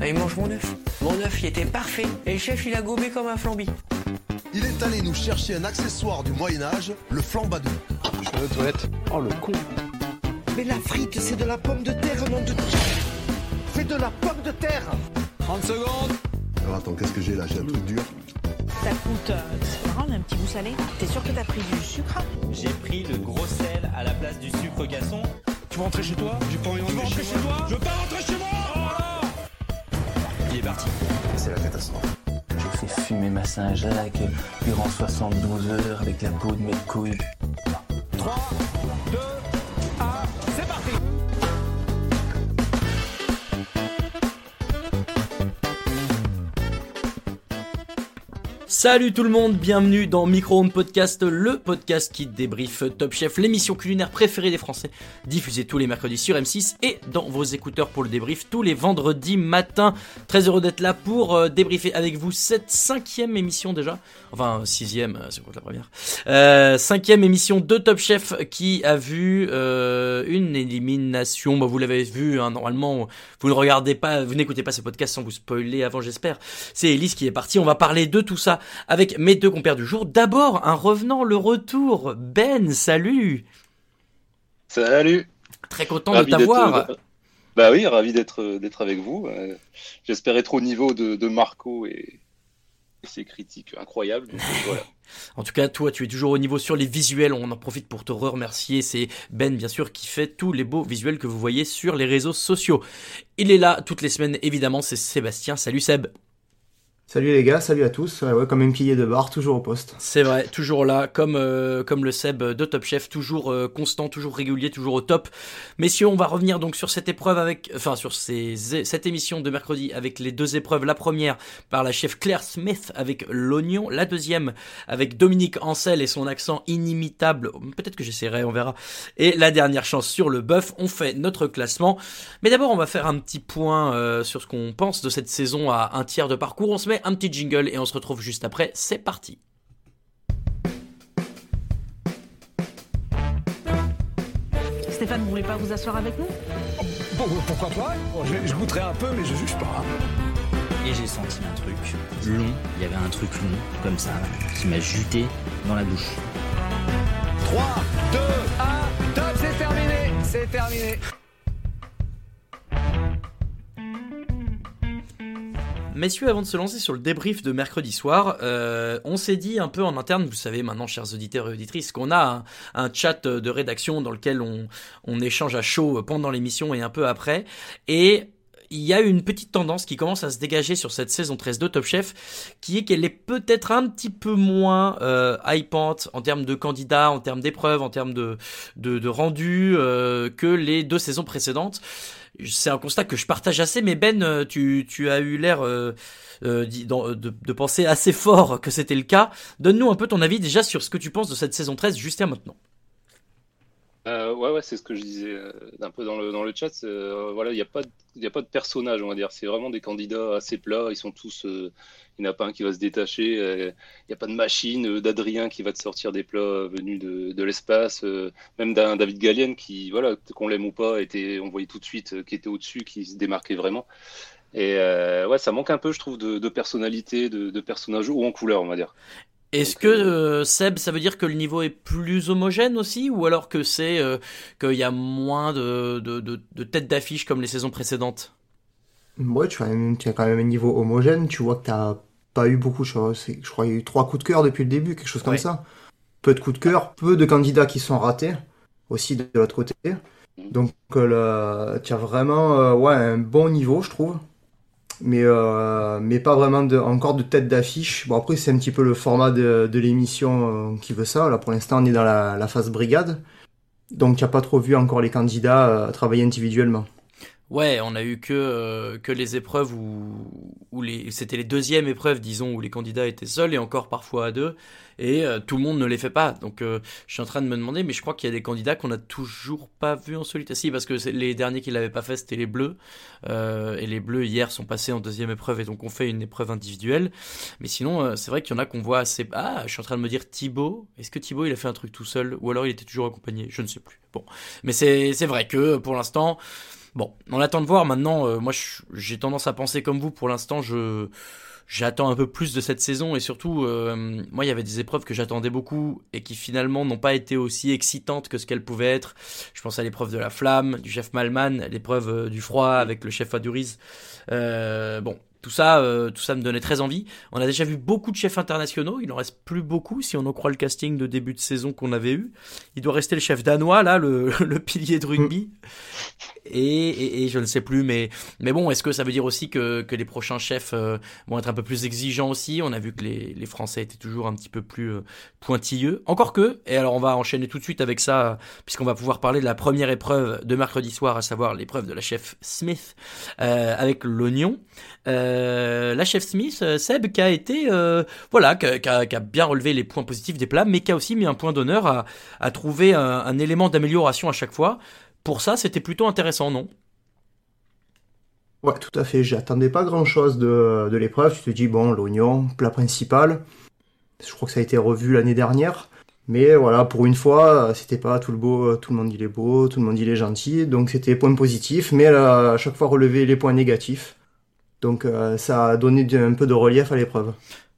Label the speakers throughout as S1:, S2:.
S1: Allez, mange mon œuf. Mon œuf, il était parfait. Et le chef, il a gobé comme un flambi.
S2: Il est allé nous chercher un accessoire du Moyen-Âge, le flambadou.
S3: Je vais aux toilettes. Oh le con.
S4: Mais la frite, c'est de la pomme de terre, nom de C'est de la pomme de terre
S3: 30 secondes.
S2: Alors attends, qu'est-ce que j'ai là? J'ai un truc dur.
S5: Ça coûte, euh, c'est marrant, un petit goût salé. T'es sûr que t'as pris du sucre?
S6: J'ai pris le gros sel à la place du sucre gasson.
S3: Tu veux rentrer chez toi? J'ai pas envie de rentrer chez, toi? Je veux pas rentrer chez moi
S6: Il est parti.
S2: C'est la catastrophe.
S7: J'ai fait fumer ma Saint-Jacques durant 72 heures avec la peau de mes couilles.
S3: 3,
S8: Salut tout le monde, bienvenue dans Micro Onde Podcast, le podcast qui débriefe Top Chef, l'émission culinaire préférée des Français, diffusée tous les mercredis sur M6 et dans vos écouteurs pour le débrief tous les vendredis matins. Très heureux d'être là pour euh, débriefer avec vous cette cinquième émission déjà, enfin sixième, euh, c'est pour la première, euh, cinquième émission de Top Chef qui a vu euh, une élimination. Bah, vous l'avez vu, hein, normalement, vous ne regardez pas, vous n'écoutez pas ce podcast sans vous spoiler avant, j'espère. C'est Elise qui est partie. On va parler de tout ça avec mes deux compères du jour. D'abord, un revenant, le retour. Ben, salut.
S9: Salut.
S8: Très content
S9: Ravi
S8: de t'avoir.
S9: d'être- Bah oui, ravi d'être d'être avec vous. Euh, J'espère être au niveau de, de Marco et, ses critiques incroyables. Voilà.
S8: En tout cas, toi, tu es toujours au niveau sur les visuels. On en profite pour te remercier. C'est Ben, bien sûr, qui fait tous les beaux visuels que vous voyez sur les réseaux sociaux. Il est là toutes les semaines, évidemment. C'est Sébastien. Salut Seb.
S10: Salut les gars, salut à tous. Ouais, ouais, comme un pilier de bar, toujours au poste.
S8: C'est vrai, toujours là, comme, euh, comme le Seb de Top Chef, toujours euh, constant, toujours régulier, toujours au top. Messieurs, on va revenir donc sur cette épreuve avec, enfin sur ces, cette émission de mercredi avec les deux épreuves. La première par la chef Claire Smith avec l'oignon, la deuxième avec Dominique Ansel et son accent inimitable. Peut-être que j'essaierai, on verra. Et la dernière chance sur le bœuf. On fait notre classement. Mais d'abord, on va faire un petit point euh, sur ce qu'on pense de cette saison à un tiers de parcours. Un petit jingle et on se retrouve juste après. C'est parti.
S5: Stéphane, vous voulez pas vous asseoir avec nous?
S3: Bon, pourquoi pas? Je, je goûterai un peu, mais je juge pas.
S6: Et j'ai senti un truc long. Il y avait un truc long, comme ça, qui m'a juté dans la bouche.
S3: 3, 2, 1, top, c'est terminé C'est terminé
S8: Messieurs, avant de se lancer sur le débrief de mercredi soir, euh, on s'est dit un peu en interne, vous savez maintenant, chers auditeurs et auditrices, qu'on a un, chat de rédaction dans lequel on, on échange à chaud pendant l'émission et un peu après. Et il y a une petite tendance qui commence à se dégager sur cette saison 13 de Top Chef, qui est qu'elle est peut-être un petit peu moins euh, hypante en termes de candidats, en termes d'épreuves, en termes de, de, de rendu euh, que les deux saisons précédentes. C'est un constat que je partage assez, mais Ben, euh, tu, as eu l'air euh, euh, de, de penser assez fort que c'était le cas. Donne-nous un peu ton avis déjà sur ce que tu penses de cette saison 13 jusqu'à maintenant.
S9: Euh, ouais, ouais, c'est ce que je disais euh, un peu dans le, dans le chat. euh, voilà, il n'y a pas de, a pas de personnage, on va dire. C'est vraiment des candidats assez plats. Ils sont tous, il n'y en a pas un qui va se détacher. Il n'y a pas de machine d'Adrien qui va te sortir des plats venus de, de l'espace. même d'un David Gallienne qui, voilà, qu'on l'aime ou pas, était, on voyait tout de suite qui était au-dessus, qui se démarquait vraiment. Et ouais, ça manque un peu, je trouve, de, personnalité, de, de personnage ou en couleur, on va dire.
S8: Est-ce que euh, Seb, ça veut dire que le niveau est plus homogène aussi, ou alors que c'est euh, qu'il y a moins de, de, de, de têtes d'affiche comme les saisons précédentes?
S10: Ouais, tu as, un- tu as quand même un niveau homogène, tu vois que t'as pas eu beaucoup de choses. C'est- Je crois qu'il y a eu trois coups de cœur depuis le début, quelque chose comme
S8: Ouais.
S10: ça. Peu de coups de cœur, peu de candidats qui sont ratés, aussi de l'autre côté. Donc euh, tu as vraiment euh, ouais, un bon niveau, je trouve. Mais, euh, mais pas vraiment encore de tête d'affiche. Bon, après, c'est un petit peu le format de, de l'émission euh, qui veut ça. Là, pour l'instant, on est dans la, la phase brigade. Donc, tu n'as pas trop vu encore les candidats euh, travailler individuellement.
S8: Ouais, on a eu que, euh, que les épreuves où, les, c'était les deuxièmes épreuves, disons, où les candidats étaient seuls et encore parfois à deux, et euh, tout le monde ne les fait pas. Donc euh, je suis en train de me demander, mais je crois qu'il y a des candidats qu'on n'a toujours pas vus en solitaire. Si, parce que les derniers qui l'avaient pas fait, c'était les Bleus, et les Bleus hier sont passés en deuxième épreuve et donc on fait une épreuve individuelle. Mais sinon, c'est vrai qu'il y en a qu'on voit assez. Ah, je suis en train de me dire Thibaut. Est-ce que Thibaut il a fait un truc tout seul ou alors il était toujours accompagné? Je ne sais plus. Bon, mais c'est vrai que pour l'instant. Bon, on attend de voir maintenant. Euh, moi, j'ai tendance à penser comme vous. Pour l'instant, je j'attends un peu plus de cette saison et surtout, euh, moi, il y avait des épreuves que j'attendais beaucoup et qui finalement n'ont pas été aussi excitantes que ce qu'elles pouvaient être. Je pense à l'épreuve de la flamme, du chef Malman, l'épreuve euh, du froid avec le chef Aduriz. Bon, tout ça, euh, tout ça me donnait très envie. On a déjà vu beaucoup de chefs internationaux. Il en reste plus beaucoup si on en croit le casting de début de saison qu'on avait eu. Il doit rester le chef danois là, le, le pilier de rugby. Et, et, et, je ne sais plus, mais mais bon, est-ce que ça veut dire aussi que, que les prochains chefs euh, vont être un peu plus exigeants aussi? On a vu que les, les Français étaient toujours un petit peu plus euh, pointilleux. Encore que, et alors on va enchaîner tout de suite avec ça, puisqu'on va pouvoir parler de la première épreuve de mercredi soir, à savoir l'épreuve de la chef Smith avec l'oignon. Euh, la chef Smith, euh, Seb, qui a été, euh, voilà, qui a, a, bien relevé les points positifs des plats, mais qui a aussi mis un point d'honneur à, trouver un, élément d'amélioration à chaque fois. Pour ça, c'était plutôt intéressant, non?
S10: Ouais, tout à fait. J'attendais pas grand chose de, l'épreuve. Tu te dis, bon, l'oignon, plat principal. Je crois que ça a été revu l'année dernière. Mais voilà, pour une fois, c'était pas tout le beau, tout le monde il est beau, tout le monde il est gentil. Donc c'était point positif, mais à chaque fois relever les points négatifs. Donc euh, ça a donné un peu de relief à l'épreuve.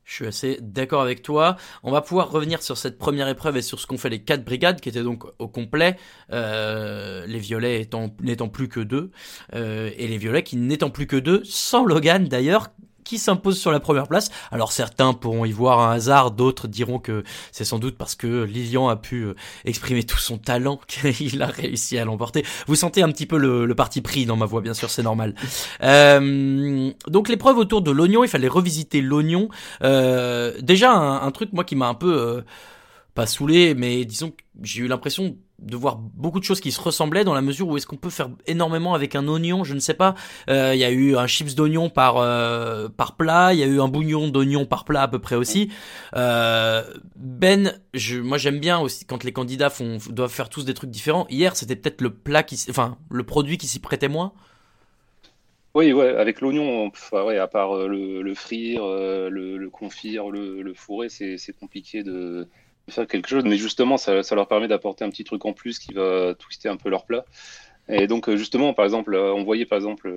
S8: Je suis assez d'accord avec toi. On va pouvoir revenir sur cette première épreuve et sur ce qu'ont fait les quatre brigades qui étaient donc au complet, euh, les violets étant n'étant plus que deux euh, et les violets qui n'étant plus que deux, sans Logan d'ailleurs, qui s'impose sur la première place. Alors certains pourront y voir un hasard, d'autres diront que c'est sans doute parce que Lilian a pu euh, exprimer tout son talent qu'il a réussi à l'emporter. Vous sentez un petit peu le, le, parti pris dans ma voix, bien sûr, c'est normal. Euh, donc l'épreuve autour de l'oignon, il fallait revisiter l'oignon. Euh, déjà un, un, truc moi qui m'a un peu euh, pas saoulé, mais disons que j'ai eu l'impression de voir beaucoup de choses qui se ressemblaient dans la mesure où est-ce qu'on peut faire énormément avec un oignon, je ne sais pas. Il euh, y a eu un chips d'oignon par euh, par plat, il y a eu un bouillon d'oignon par plat à peu près aussi. Euh, ben, moi j'aime bien aussi quand les candidats font doivent faire tous des trucs différents. Hier c'était peut-être le plat qui, enfin le produit qui s'y prêtait moins.
S9: Oui, ouais, avec l'oignon, ouais, à part le, le frire, le, le confire, le, le fourrer, c'est compliqué de faire quelque chose, mais justement, ça, leur permet d'apporter un petit truc en plus qui va twister un peu leur plat. Et donc, justement, par exemple, on voyait par exemple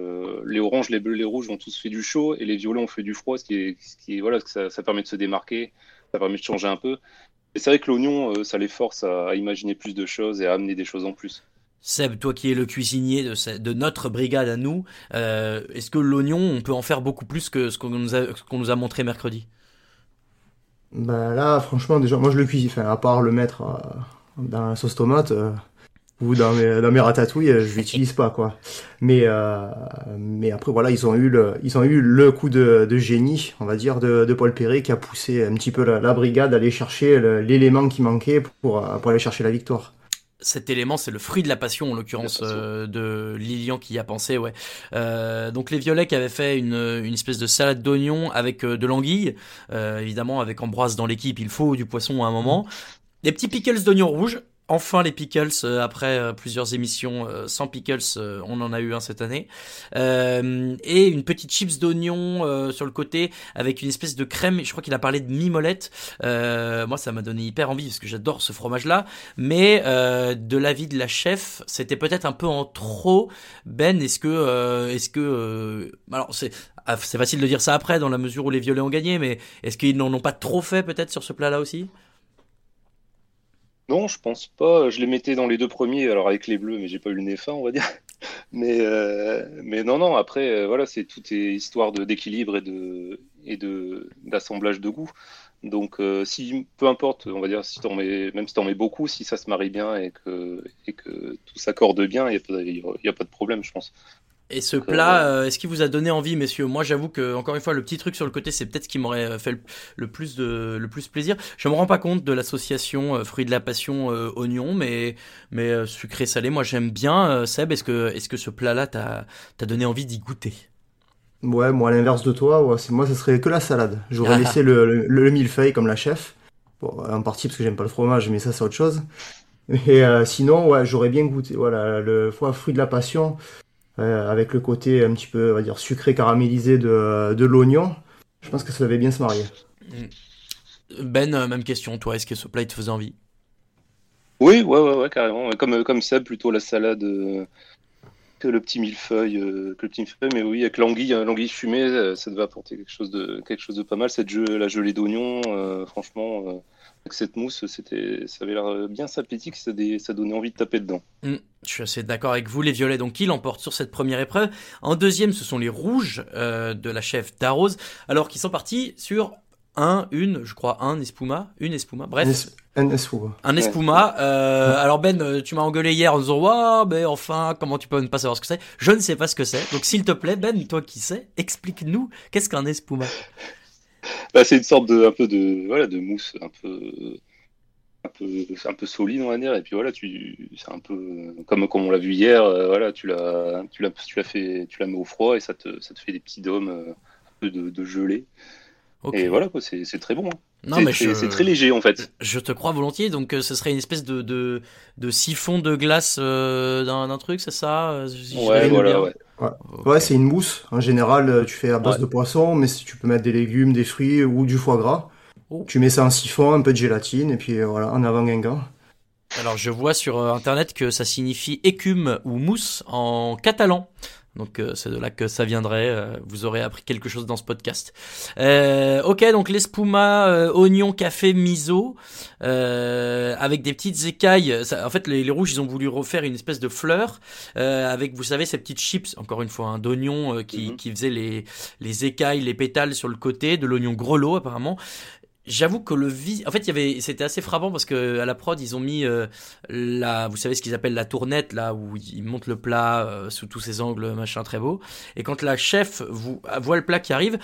S9: les oranges, les bleus, les rouges ont tous fait du chaud et les violets ont fait du froid, ce qui est, voilà, ça, permet de se démarquer, ça permet de changer un peu. Et c'est vrai que l'oignon, ça les force à, imaginer plus de choses et à amener des choses en plus.
S8: Seb, toi qui es le cuisinier de, notre brigade à nous, euh, est-ce que l'oignon, on peut en faire beaucoup plus que ce qu'on nous, qu nous a montré mercredi?
S10: Bah là, franchement, déjà, moi je le cuisine, enfin, à part le mettre euh, dans la sauce tomate euh, ou dans mes, ratatouilles, je l'utilise pas, quoi. Mais, euh, mais après, voilà, ils ont eu le, ils ont eu le coup de, génie, on va dire, de, de, Paul Perret qui a poussé un petit peu la, la brigade à aller chercher l'élément qui manquait pour, pour aller chercher la victoire
S8: cet élément, c'est le fruit de la passion, en l'occurrence euh, de Lilian qui y a pensé, ouais. Euh, donc les violets qui avaient fait une, une espèce de salade d'oignons avec euh, de l'anguille, euh, évidemment avec Ambroise dans l'équipe, il faut du poisson à un moment. Des petits pickles d'oignons rouges, enfin les pickles euh, après euh, plusieurs émissions euh, sans pickles on en a eu un cette année. Et une petite chips d'oignon sur le côté avec une espèce de crème. Je crois qu'il a parlé de mimolette. Moi ça m'a donné hyper envie parce que j'adore ce fromage là mais de l'avis de la chef c'était peut-être un peu en trop. Ben est-ce que est-ce que alors c'est ah, c'est facile de dire ça après dans la mesure où les violets ont gagné mais est-ce qu'ils n'en ont pas trop fait peut-être sur ce plat là aussi?
S9: Non, je pense pas. Je les mettais dans les deux premiers, alors avec les bleus, mais j'ai pas eu le nez fin, on va dire. Mais, euh, mais non, non, après, euh, voilà, c'est tout est histoire d'équilibre et de et de d'assemblage de goût. Donc, euh, si peu importe, on va dire, si en mets, même si t'en mets beaucoup, si ça se marie bien et que tout s'accorde bien, il n'y a, pas de problème, je pense.
S8: Et ce plat, euh, est-ce qu'il vous a donné envie, messieurs? Moi, j'avoue que encore une fois, le petit truc sur le côté, c'est peut-être ce qui m'aurait fait le, le, plus de le plus plaisir. Je me rends pas compte de l'association euh, fruit de la passion euh, oignon, mais mais euh, sucré salé, moi j'aime bien. Euh, Seb, est-ce que est-ce que ce plat-là t'a t'a donné envie d'y goûter?
S10: Ouais, moi à l'inverse de toi, ouais, moi ça serait que la salade. J'aurais
S8: Ah.
S10: laissé le, le, le millefeuille comme la chef. Bon, en partie parce que j'aime pas le fromage, mais ça c'est autre chose. Et euh, sinon, ouais, j'aurais bien goûté. Voilà, le foie fruit de la passion, euh, avec le côté un petit peu, on va dire, sucré caramélisé de, de l'oignon. Je pense que ça devait bien se marier.
S8: Ben, euh, même question. Toi, est-ce que ce plat il te faisait envie?
S9: Oui, ouais, ouais, ouais, carrément. Comme, comme ça, plutôt la salade euh, que le petit millefeuille, euh, que le petit millefeuille. Mais oui, avec l'anguille, euh, l'anguille fumée, euh, ça devait apporter quelque chose de, quelque chose de pas mal. Cette ge- la gelée d'oignon, euh, franchement, euh, cette mousse, c'était, ça avait l'air euh, bien sympathique. Ça, dé- ça donnait envie de taper dedans.
S8: Hmm, Je suis assez d'accord avec vous, les violets. Donc, qui l'emporte sur cette première épreuve? En deuxième, ce sont les rouges euh, de la chef Darroze, alors qu'ils sont partis sur un, une, je crois, un espuma, une espuma, bref.
S10: Un es- Un
S8: espuma. Euh, alors Ben, tu m'as engueulé hier en disant Waouh, mais enfin, comment tu peux ne pas savoir ce que c'est? Je ne sais pas ce que c'est. Donc s'il te plaît, Ben, toi qui sais, explique-nous qu'est-ce qu'un espuma?
S9: Bah, c'est une sorte de, un peu de, voilà, de mousse, un peu, un peu, un peu solide, on va dire. Et puis voilà, tu, c'est un peu comme, comme on l'a vu hier. euh, voilà, tu l'as, tu l'as, tu l'as fait, tu la mets au froid et ça te, ça te fait des petits dômes euh, de, de gelée.
S8: Ok.
S9: Et voilà, quoi, c'est, très bon. hein.
S8: Non,
S9: c'est,
S8: mais
S9: c'est très léger en fait.
S8: Je te crois volontiers. Donc euh, ce serait une espèce de de, de siphon de glace euh, d'un truc, c'est ça euh, si
S9: Ouais,
S8: résume
S9: voilà,
S8: bien
S9: ouais.
S10: Ouais, ouais c'est une mousse. En général, tu fais à base
S9: Ouais.
S10: de poisson, mais si tu peux mettre des légumes, des fruits ou du foie gras.
S8: Oh.
S10: Tu mets ça en siphon, un peu de gélatine, et puis euh, voilà, en avant Guingamp.
S8: Alors je vois sur internet que ça signifie écume ou mousse en catalan. Donc euh, c'est de là que ça viendrait. euh, vous aurez appris quelque chose dans ce podcast. Euh, ok, donc l'espuma, euh, oignon, café, miso, euh, avec des petites écailles. Ça- en fait, les, les rouges, ils ont voulu refaire une espèce de fleur euh, avec, vous savez, ces petites chips, encore une fois, un d'oignon euh, qui,
S9: Mhm.
S8: qui faisait les, les écailles, les pétales sur le côté, de l'oignon grelot apparemment. J'avoue que le vis, en fait, il y avait, c'était assez frappant parce que à la prod, ils ont mis euh, la, vous savez ce qu'ils appellent la tournette là où ils montent le plat euh, sous tous ses angles, machin très beau. Et quand la chef vous voit le plat qui arrive,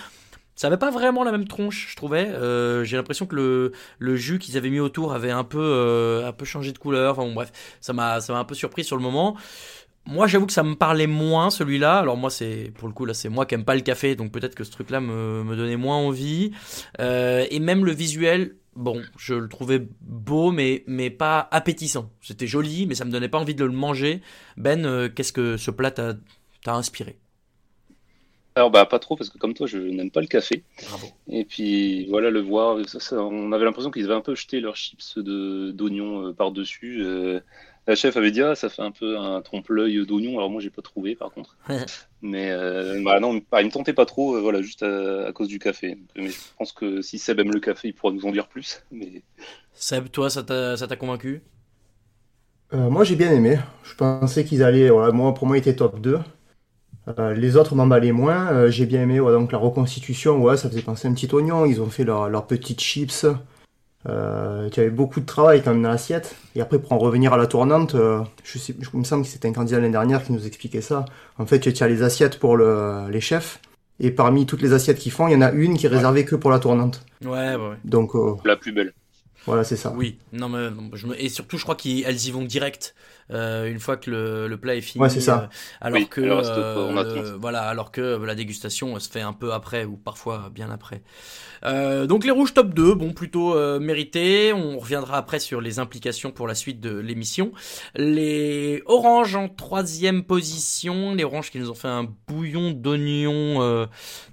S8: ça avait pas vraiment la même tronche, je trouvais. Euh, J'ai l'impression que le, le jus qu'ils avaient mis autour avait un peu, un peu changé de couleur. Enfin bon, bref, ça m'a, ça m'a un peu surpris sur le moment. Moi, j'avoue que ça me parlait moins celui-là. Alors moi, c'est pour le coup là, c'est moi qui aime pas le café, donc peut-être que ce truc-là me, me donnait moins envie. Euh, et même le visuel, bon, je le trouvais beau, mais mais pas appétissant. C'était joli, mais ça me donnait pas envie de le manger. Ben, euh, qu'est-ce que ce plat t'a t'a inspiré?
S9: Alors bah pas trop parce que comme toi, je n'aime pas le café.
S8: Bravo.
S9: Et puis voilà, le voir, ça, ça- on avait l'impression qu'ils avaient un peu jeté leurs chips de d'oignons euh, par-dessus. Euh, la chef avait dit ah ça fait un peu un trompe-l'œil d'oignon. Alors moi j'ai pas trouvé par contre. Mais euh, bah non, bah, il me tentait pas trop, euh, voilà, juste à, à cause du café. Donc, Mais je pense que si Seb aime le café, il pourra nous en dire plus. Mais
S8: Seb, toi, ça t'a ça t'a convaincu?
S10: Euh, moi j'ai bien aimé. Je pensais qu'ils allaient. Voilà, moi, pour moi, ils étaient top 2. Euh, les autres m'emballaient moins. Euh, j'ai bien aimé. ouais, donc la reconstitution, ouais, ça faisait penser à un petit oignon. Ils ont fait leurs leurs petites chips. Euh, tu avais beaucoup de travail quand même dans l'assiette. Et après, pour en revenir à la tournante, euh, je sais, je- il me semble que c'était un candidat l'année dernière qui nous expliquait ça. En fait, tu as les assiettes pour le, les chefs. Et parmi toutes les assiettes qu'ils font, il y en a une qui est réservée que pour la tournante.
S8: Ouais, ouais. ouais.
S10: Donc euh,
S9: la plus belle.
S10: voilà, c'est ça.
S8: Oui, non mais non, je me... et surtout je crois qu'elles y vont direct euh, une fois que le, le plat est fini.
S10: Ouais, c'est ça.
S8: euh, alors
S9: Oui,
S8: que euh, voilà, alors que la dégustation se fait un peu après ou parfois bien après. Euh, donc les rouges top 2, bon plutôt euh, mérité. On reviendra après sur les implications pour la suite de l'émission. Les oranges en troisième position, les oranges qui nous ont fait un bouillon d'oignon. euh,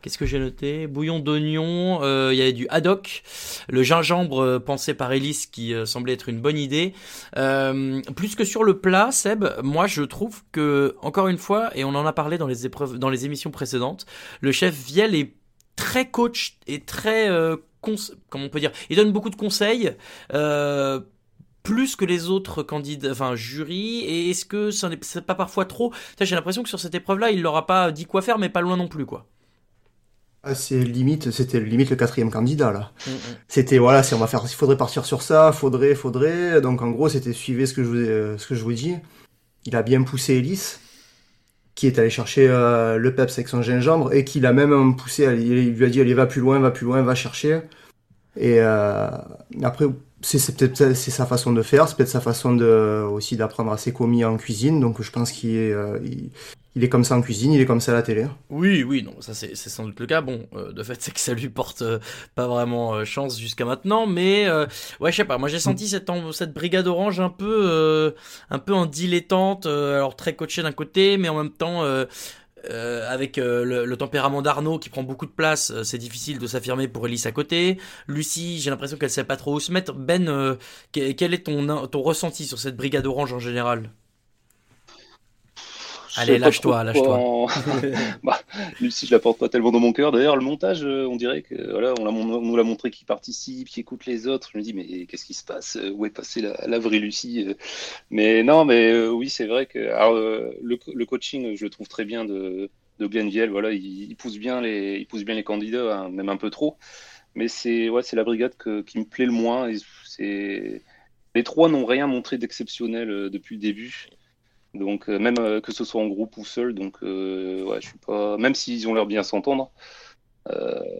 S8: Qu'est-ce que j'ai noté? Bouillon d'oignon. euh, Il y avait du haddock, le gingembre euh, pensé par Elise qui euh, semblait être une bonne idée. Euh, plus que sur le plat, Seb, moi je trouve que encore une fois, et on en a parlé dans les épreuves, dans les émissions précédentes, le chef Viel est très coach et très euh, comment on peut dire, il donne beaucoup de conseils. Euh, plus que les autres candidats, enfin jury, et est-ce que ça n'est pas parfois trop? J'ai l'impression que sur cette épreuve-là, il leur a pas dit quoi faire, mais pas loin non plus, quoi.
S10: Ah, c'est limite, c'était limite le quatrième candidat là.
S8: Mm, mm.
S10: C'était voilà, c'est on va faire, il faudrait partir sur ça, faudrait, faudrait. Donc en gros, c'était suivez ce que je vous, ai- euh, ce que je vous dis. Il a bien poussé Elise. qui est allé chercher euh, le peps avec son gingembre et qui l'a même poussé, il lui a dit allez va plus loin, va plus loin, va chercher. Et euh, après c'est c'est peut-être c'est sa façon de faire, c'est peut-être sa façon de aussi d'apprendre à ses commis en cuisine. Donc je pense qu'il est euh, il, il est comme ça en cuisine, il est comme ça à la télé.
S8: Oui, oui, non, ça c'est sans doute le cas. Bon, euh, de fait, c'est que ça lui porte euh, pas vraiment euh, chance jusqu'à maintenant, mais ouais, je sais pas. Moi, j'ai senti cette cette brigade orange un peu un peu en dilettante, alors très coachée d'un côté, mais en même temps. euh, avec euh, le, le tempérament d'Arnaud qui prend beaucoup de place, euh, c'est difficile de s'affirmer pour Elise à côté. Lucie, j'ai l'impression qu'elle sait pas trop où se mettre. Ben, que- quel est ton, ton ressenti sur cette brigade orange en général? Allez, lâche-toi, lâche-toi.
S9: en- bah, Lucie, je la porte pas tellement dans mon cœur. D'ailleurs, le montage, euh, on dirait que voilà, on, nous l'a montré qui participe, qui écoute les autres. Je me dis, mais qu'est-ce qui se passe? Où est passée la, la vraie Lucie euh? Mais non, mais euh, oui, c'est vrai que alors, euh, le, co- le coaching, je le trouve très bien de, de Glenville. Voilà, il, il pousse bien les, il pousse bien les candidats, hein, même un peu trop. Mais c'est ouais, c'est la brigade que- qui me plaît le moins. C'est les trois n'ont rien montré d'exceptionnel euh, depuis le début. Donc euh, même euh, que ce soit en groupe ou seul, donc euh, ouais, je suis pas. Même s'ils ont l'air bien s'entendre,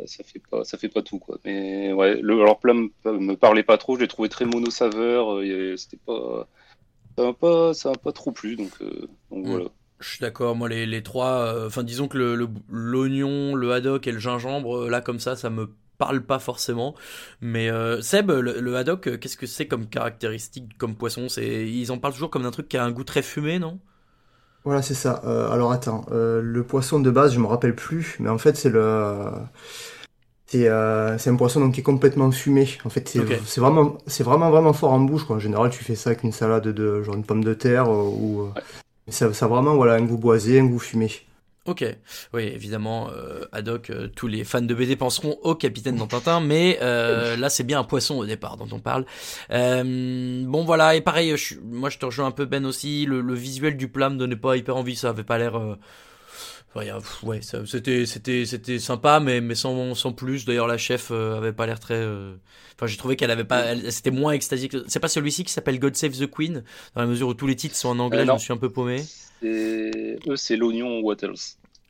S9: ça fait pas, ça fait pas tout quoi. Mais ouais, le, leur plat me, me parlait pas trop. Je l'ai trouvé très mono saveur. C'était pas, ça m'a pas, ça pas trop plu. Donc, donc
S8: Mm.
S9: voilà.
S8: Je suis d'accord, moi les, les trois, euh, enfin disons que le- le- l'oignon, le, haddock et le gingembre, euh, là comme ça, ça me parle pas forcément. Mais euh, Seb, le, le haddock, euh, qu'est-ce que c'est comme caractéristique, comme poisson? C'est Ils en parlent toujours comme d'un truc qui a un goût très fumé, non?
S10: Voilà, c'est ça. Euh, alors attends, le poisson de base, je me rappelle plus, mais en fait c'est le c'est un poisson donc qui est complètement fumé. En fait, c'est vraiment vraiment vraiment fort en bouche quoi. En général, tu fais ça avec une salade de genre une pomme de terre ou ça ça a vraiment voilà un goût boisé, un goût fumé.
S8: Ok, oui, évidemment, euh, Haddock, euh, tous les fans de BD penseront au capitaine dans Tintin, mais euh, là c'est bien un poisson au départ dont on parle. Euh, bon voilà, et pareil, je, moi je te rejoins un peu Ben aussi, le, le visuel du plat me donnait pas hyper envie, ça avait pas l'air... euh, ouais, euh, pff, ouais, ça- c'était c'était c'était sympa, mais mais sans sans plus. D'ailleurs la chef euh, avait pas l'air très. euh, Enfin j'ai trouvé qu'elle avait pas, elle- c'était moins extasique. C'est pas celui-ci qui s'appelle God Save the Queen, dans la mesure où tous les titres sont en anglais,
S9: Euh,
S8: je me suis un peu paumé.
S9: Et eux, c'est l'oignon Wattles.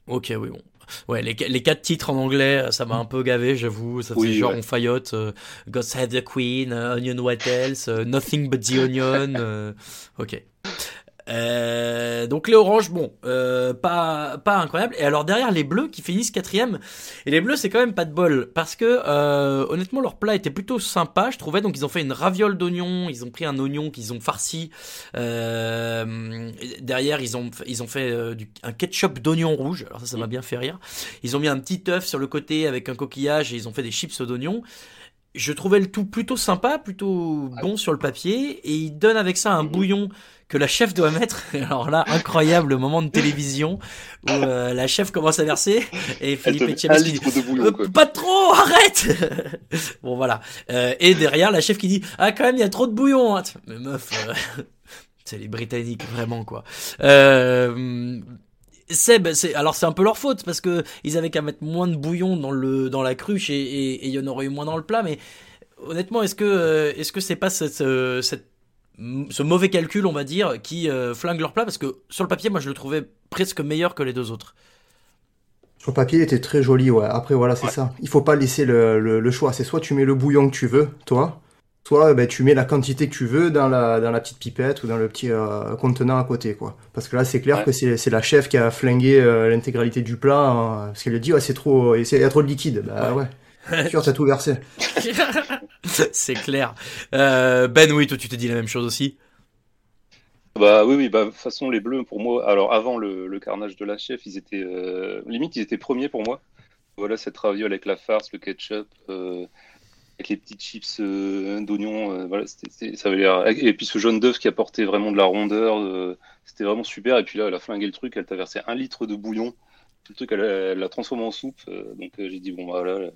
S8: Ok, oui, bon. Ouais, les, les quatre titres en anglais, ça m'a un peu gavé, j'avoue. Ça
S9: Oui,
S8: genre
S9: ouais.
S8: on faillote. euh, God Save the Queen, euh, Onion What Else, euh, Nothing But the Onion. euh, ok. Euh, donc les oranges, bon, euh, pas pas incroyable. Et alors derrière les bleus qui finissent quatrième. Et les bleus, c'est quand même pas de bol parce que euh, honnêtement leur plat était plutôt sympa, je trouvais. Donc ils ont fait une raviole d'oignons, ils ont pris un oignon qu'ils ont farci. Euh, derrière ils ont ils ont fait euh, du, un ketchup d'oignon rouge. Alors ça, ça m'a bien fait rire. Ils ont mis un petit œuf sur le côté avec un coquillage et ils ont fait des chips d'oignon. Je trouvais le tout plutôt sympa, plutôt bon sur le papier, et ils donnent avec ça un bouillon que la chef doit mettre. Alors là, incroyable moment de télévision où euh, la chef commence à verser et Philippe Etchebest qui dit,
S9: bouillon,
S8: Euh, pas trop, arrête. bon voilà. Euh, et derrière la chef qui dit ah quand même il y a trop de bouillon. hein. Mais meuf. euh, C'est les Britanniques, vraiment, quoi. Euh, Seb, c'est alors c'est un peu leur faute parce que ils avaient qu'à mettre moins de bouillon dans le dans la cruche et et- et il y en aurait eu moins dans le plat. Mais honnêtement, est-ce que euh, est-ce que c'est pas cette, cette ce mauvais calcul, on va dire, qui euh, flingue leur plat parce que sur le papier, moi je le trouvais presque meilleur que les deux autres.
S10: Sur le papier, il était très joli, ouais. Après, voilà, c'est ça. Il faut pas laisser le, le- le choix. C'est soit tu mets le bouillon que tu veux, toi, soit ben, tu mets la quantité que tu veux dans la, dans la petite pipette ou dans le petit euh, contenant à côté, quoi. Parce que là, c'est clair
S9: Ouais.
S10: que c'est c'est la chef qui a flingué euh, l'intégralité du plat, hein, parce qu'elle a dit, ouais, c'est trop, il y a trop de liquide. Bah ouais. Sûr, t'as tout versé.
S8: c'est clair. Euh, ben oui, toi tu t'es dit la même chose aussi.
S9: Bah oui, oui, bah de toute façon, les bleus, pour moi, alors avant le, le carnage de la chef, ils étaient, euh, limite, ils étaient premiers pour moi. Voilà, cette raviole avec la farce, le ketchup, euh, avec les petites chips euh, d'oignon, euh, voilà, ça avait l'air. Et puis ce jaune d'œuf qui apportait vraiment de la rondeur, euh, c'était vraiment super. Et puis là, elle a flingué le truc, elle t'a versé un litre de bouillon. Le truc, elle, elle l'a transformé en soupe. euh, donc euh, j'ai dit, bon, bah, voilà,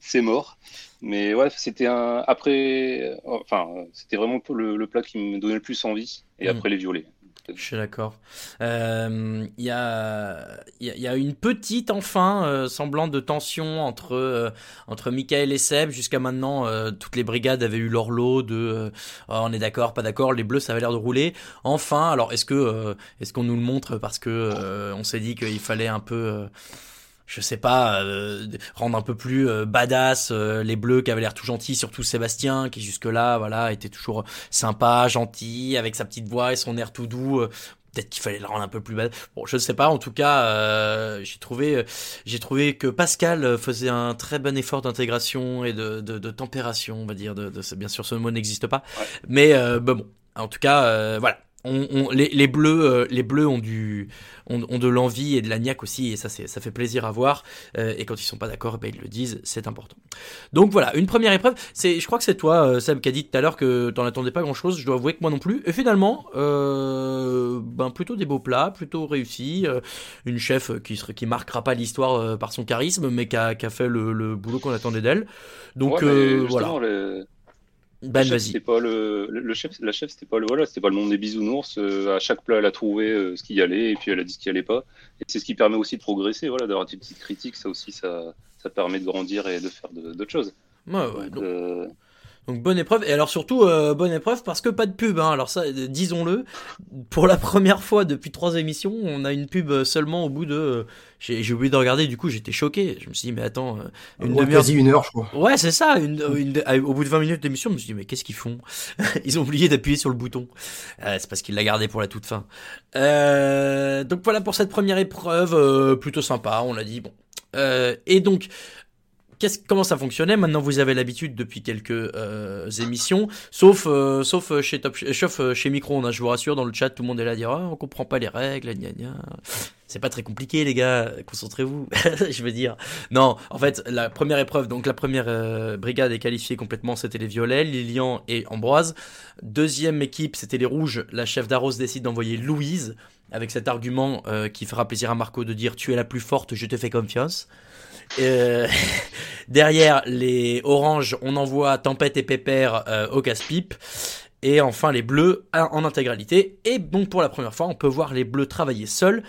S9: c'est mort. Mais ouais, c'était un. Après, euh, enfin, euh, c'était vraiment le, le plat qui me donnait le plus envie. Et
S8: Mm.
S9: après, les violets.
S8: Je suis d'accord. Euh, Il y, a, il y, a- y a une petite, enfin, euh, semblant de tension entre, euh, entre Michael et Seb. Jusqu'à maintenant, euh, toutes les brigades avaient eu leur lot de euh, Oh, on est d'accord, pas d'accord, les bleus, ça avait l'air de rouler. Enfin, alors est-ce que euh, est-ce qu'on nous le montre parce que euh, on s'est dit qu'il fallait un peu. Je sais pas, euh, rendre un peu plus euh, badass euh, les bleus qui avaient l'air tout gentils, surtout Sébastien qui jusque-là, voilà, était toujours sympa, gentil, avec sa petite voix et son air tout doux. euh, Peut-être qu'il fallait le rendre un peu plus badass. Bon, je sais pas. En tout cas, euh, j'ai trouvé, j'ai trouvé que Pascal faisait un très bon effort d'intégration et de, de, de températion, on va dire. De, de- bien sûr, ce mot n'existe pas, mais euh, bah bon. En tout cas, euh, voilà. On, on- les, les bleus, euh, les bleus ont du, ont, ont de l'envie et de la niaque aussi, et ça, ça fait plaisir à voir. Euh, et quand ils sont pas d'accord, ben, ils le disent, c'est important. Donc voilà, une première épreuve. C'est, je crois que c'est toi, euh, Seb, qui a dit tout à l'heure que t'en attendais pas grand chose. Je dois avouer que moi non plus. Et finalement, euh, ben plutôt des beaux plats, plutôt réussis. Euh, une chef qui serait, qui marquera pas l'histoire euh, par son charisme, mais qui a, qui a fait le, le boulot qu'on attendait d'elle. Donc
S9: Ouais,
S8: euh, voilà.
S9: le-
S8: Ben,
S9: le chef,
S8: vas-y.
S9: c'était pas le, le chef, la chef, c'était pas le voilà, c'était pas le monde des bisounours. euh, à chaque plat, elle a trouvé euh, ce qui y allait et puis elle a dit ce qui allait pas. Et c'est ce qui permet aussi de progresser, voilà, d'avoir des petites critiques. Ça aussi, ça, ça permet de grandir et de faire d'autres choses.
S8: Ouais, ouais, donc-
S9: Euh,
S8: Donc bonne épreuve et alors surtout euh, bonne épreuve parce que pas de pub hein. Alors ça euh, disons-le pour la première fois depuis trois émissions, on a une pub euh, seulement au bout de euh, j'ai oublié de regarder du coup, j'étais choqué. Je me suis dit mais attends, une demi-heure
S10: quasi une heure, je crois.
S8: Ouais, c'est ça, une, une- au bout de 20 minutes d'émission, je me suis dit mais qu'est-ce qu'ils font? Ils ont oublié d'appuyer sur le bouton. Euh, c'est parce qu'ils l'a gardé pour la toute fin. Euh, donc voilà pour cette première épreuve euh, plutôt sympa, on l'a dit bon. Euh, et donc comment ça fonctionnait? Maintenant, vous avez l'habitude depuis quelques euh, émissions, sauf euh, sauf euh, chez Top, sauf chez Micro, je vous rassure, dans le chat, tout le monde est là à dire ah, on comprend pas les règles, gna gna. C'est pas très compliqué, les gars. Concentrez-vous. je veux dire. Non, en fait, la première épreuve, donc la première brigade est qualifiée complètement, c'était les violets, Lilian et Ambroise. Deuxième équipe, c'était les rouges. La chef d'Arros décide d'envoyer Louise avec cet argument qui fera plaisir à Marco de dire tu es la plus forte, je te fais confiance. Euh, derrière les oranges, on envoie Tempête et Pépère euh, au casse-pipe. Et enfin les bleus en intégralité. Et donc pour la première fois, on peut voir les bleus travailler seuls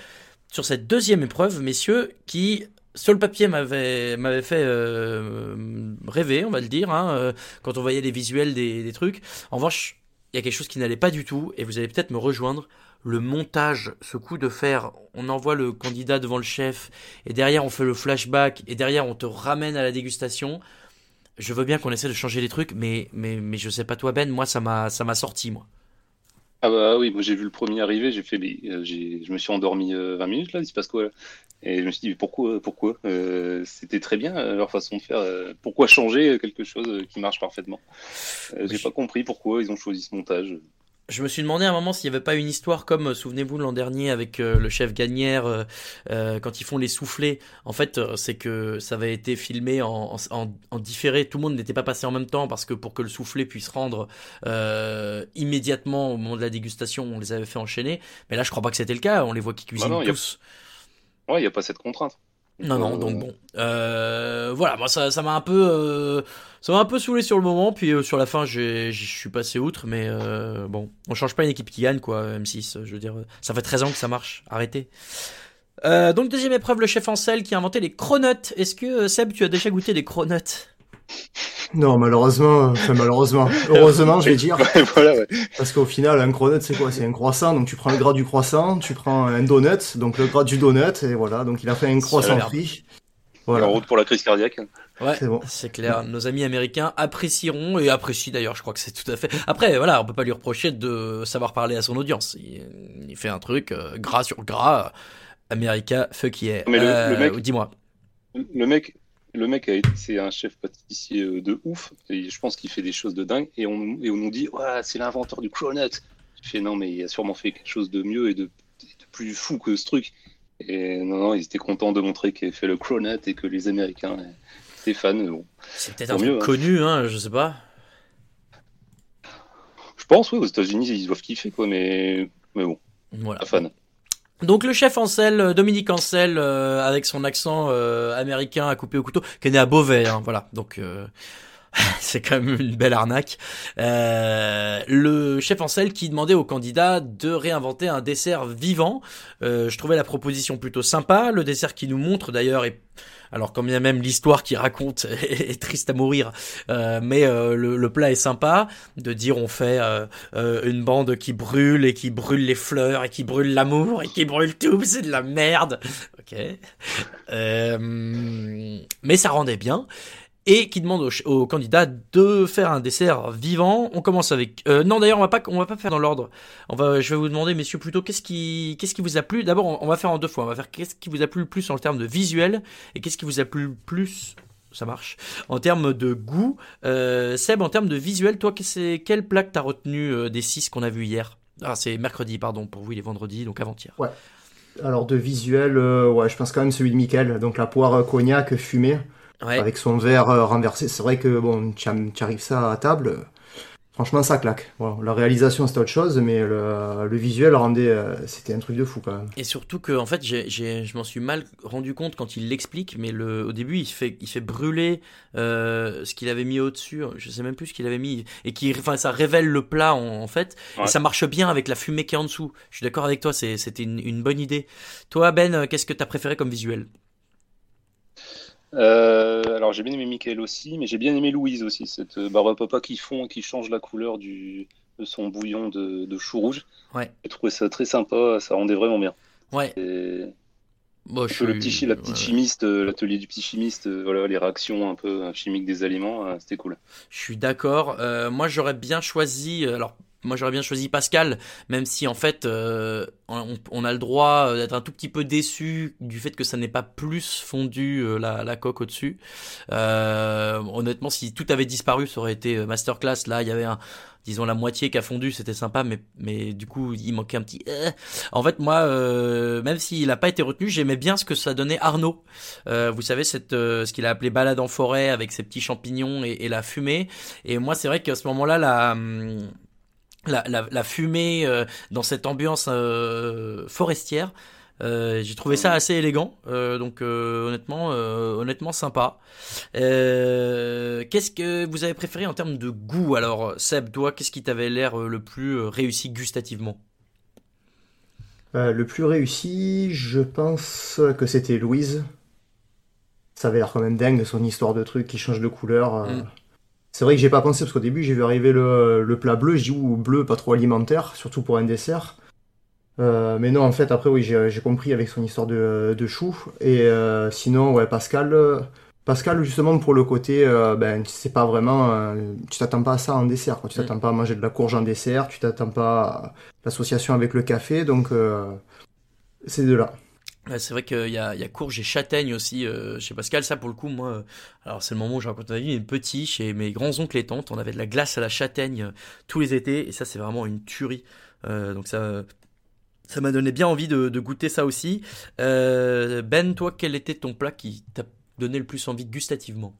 S8: sur cette deuxième épreuve, messieurs, qui sur le papier m'avait fait euh, rêver, on va le dire, hein, quand on voyait les visuels des trucs. En revanche, il y a quelque chose qui n'allait pas du tout, et vous allez peut-être me rejoindre. Le montage, ce coup de faire, on envoie le candidat devant le chef, et derrière on fait le flashback, et derrière on te ramène à la dégustation. Je veux bien qu'on essaie de changer les trucs, mais, mais, mais je sais pas toi Ben, moi ça m'a ça m'a sorti moi.
S9: Ah bah oui, moi j'ai vu le premier arriver, j'ai fait, euh, j'ai, je me suis endormi euh, 20 minutes là, il se passe quoi là? Et je me suis dit, pourquoi, pourquoi? Euh, C'était très bien euh, leur façon de faire. euh, pourquoi changer quelque chose euh, qui marche parfaitement? Euh, J'ai pas compris pourquoi ils ont choisi ce montage.
S8: Je me suis demandé à un moment s'il n'y avait pas une histoire comme, euh, souvenez-vous, l'an dernier avec euh, le chef Gagnère, euh, euh, quand ils font les soufflets. En fait, c'est que ça avait été filmé en, en, en- en différé. Tout le monde n'était pas passé en même temps parce que pour que le soufflet puisse rendre immédiatement au moment de la dégustation, on les avait fait enchaîner. Mais là, je crois pas que c'était le cas. On les voit qui cuisinent
S9: Bah non, y a-
S8: tous.
S9: Ouais, il n'y a pas cette contrainte.
S8: Non, non,
S9: Euh,
S8: donc bon. Euh, voilà, moi ça ça m'a un peu euh, ça m'a un peu saoulé sur le moment, puis euh, sur la fin je suis passé outre, mais euh, bon, on change pas une équipe qui gagne quoi, M6, je veux dire, ça fait 13 ans que ça marche, arrêtez. Euh, donc deuxième épreuve, le chef Ansel qui a inventé les cronuts. Est-ce que euh, Seb, tu as déjà goûté des cronuts?
S10: Non, malheureusement, enfin malheureusement, heureusement, je vais dire.
S9: voilà, ouais.
S10: Parce qu'au final, un cronut, c'est quoi? C'est un croissant, donc tu prends le gras du croissant, tu prends un donut, donc le gras du donut, et voilà, donc il a fait un croissant frit.
S9: En
S10: Voilà.
S9: route pour la crise cardiaque.
S8: Ouais,
S10: C'est bon.
S8: c'est clair. Nos amis américains apprécieront et apprécient d'ailleurs. Je crois que c'est tout à fait. Après, voilà, on peut pas lui reprocher de savoir parler à son audience. Il, il fait un truc euh, gras sur gras. America, fuck yeah.
S9: Mais le- le
S8: Euh,
S9: mec-
S8: dis-moi.
S9: Le mec, le mec c'est un chef pâtissier euh, de ouf. Et je pense qu'il fait des choses de dingue. Et on, et on nous dit, ouais, c'est l'inventeur du cronut. Je fais non, mais il a sûrement fait quelque chose de mieux et de, de plus fou que ce truc. Et non, non, ils étaient contents de montrer qu'il avait fait le cronut et que les Américains étaient fans. Bon,
S8: C'est peut-être un truc
S9: mieux, hein.
S8: connu, hein, je sais pas.
S9: je pense, oui, aux États-Unis, ils doivent kiffer, quoi. Mais, mais bon,
S8: Voilà.
S9: pas fan.
S8: Donc le chef Ansel, euh, Dominique Ansel, euh, avec son accent euh, américain à couper au couteau, qui est né à Beauvais, hein, voilà. Donc c'est quand même une belle arnaque. Euh, le chef Ansel qui demandait aux candidats de réinventer un dessert vivant. Euh, je trouvais la proposition plutôt sympa. Le dessert qui nous montre d'ailleurs est alors quand bien même l'histoire qui raconte est, triste à mourir, euh, mais euh, le, plat est sympa de dire on fait euh, une bande qui brûle et qui brûle les fleurs et qui brûle l'amour et qui brûle tout, c'est de la merde. Ok, mais ça rendait bien et qui demande aux, candidats de faire un dessert vivant. On commence avec euh, non d'ailleurs on va pas on va pas faire dans l'ordre. On va je vais vous demander messieurs plutôt qu'est-ce qui qu'est-ce qui vous a plu? D'abord on va faire en deux fois. On va faire qu'est-ce qui vous a plu le plus en termes de visuel et qu'est-ce qui vous a plu le plus ça marche. En termes de goût, euh, Seb, en termes de visuel, toi, quel plat que t'as retenu euh, des six qu'on a vu hier? Ah, c'est mercredi, pardon, pour vous, il est vendredi, donc avant-hier.
S10: Ouais. Alors, de visuel, ouais, je pense quand même celui de Michael, donc la poire cognac fumée avec son verre euh, renversé. C'est vrai que bon, tu arrives ça à table, franchement ça claque. la réalisation c'était autre chose, mais le, visuel rendait, euh, c'était un truc de fou quand même.
S8: Et surtout que en fait, je m'en suis mal rendu compte quand il l'explique, mais le, au début il fait, il fait brûler euh, ce qu'il avait mis au dessus. Je sais même plus ce qu'il avait mis et qui, enfin, ça révèle le plat en, fait. Et ça marche bien avec la fumée qui est en dessous. Je suis d'accord avec toi, c'était une, une bonne idée. Toi Ben, qu'est-ce que tu as préféré comme visuel?
S9: Euh, alors j'ai bien aimé Michael aussi, mais j'ai bien aimé Louise aussi, cette euh, barbe papa qui fond, qui change la couleur du, de son bouillon de, chou rouge.
S8: Ouais.
S9: J'ai trouvé ça très sympa, ça rendait vraiment bien.
S8: Ouais.
S9: Bon, je le petit, la petite chimiste, euh, l'atelier du petit chimiste, voilà, les réactions un peu chimiques des aliments, c'était cool.
S8: Je suis d'accord. moi, j'aurais bien choisi. Alors, moi j'aurais bien choisi Pascal, même si en fait euh, on, a le droit d'être un tout petit peu déçu du fait que ça n'est pas plus fondu euh, la, coque au-dessus. Euh, honnêtement, si tout avait disparu, ça aurait été masterclass. Là, il y avait un, disons la moitié qui a fondu, c'était sympa, mais mais du coup il manquait un petit. En fait, moi, même s'il n'a pas été retenu, j'aimais bien ce que ça donnait Arnaud. vous savez cette ce qu'il a appelé balade en forêt avec ses petits champignons et, et la fumée. Et moi, c'est vrai qu'à ce moment-là, la hum, la, la, fumée euh, dans cette ambiance euh, forestière. Euh, j'ai trouvé ça assez élégant, donc honnêtement, honnêtement sympa. qu'est-ce que vous avez préféré en termes de goût? Alors, Seb, toi, qu'est-ce qui t'avait l'air le plus réussi gustativement?
S10: Le plus réussi, je pense que c'était Louise. Ça avait l'air quand même dingue de son histoire de truc qui change de couleur. Mm. C'est vrai que j'ai pas pensé parce qu'au début j'ai vu arriver le, plat bleu, j'ai dit ou bleu pas trop alimentaire, surtout pour un dessert. Euh, mais non, en fait, après oui, j'ai compris avec son histoire de, chou. Et euh, sinon, ouais, Pascal, Pascal justement pour le côté, euh, ben c'est pas vraiment, tu t'attends pas à ça en dessert, quoi. Tu t'attends pas à manger de la courge en dessert, tu t'attends pas à l'association avec le café, donc c'est de là
S8: c'est vrai qu'il y a, courge et châtaigne aussi euh, chez Pascal. Ça, pour le coup, moi, euh, alors c'est le moment où je raconte ma vie, mais petit, chez mes grands-oncles et tantes, on avait de la glace à la châtaigne euh, tous les étés, et ça, c'est vraiment une tuerie. donc ça, ça m'a donné bien envie de goûter ça aussi. ben, toi, quel était ton plat qui t'a donné le plus envie gustativement?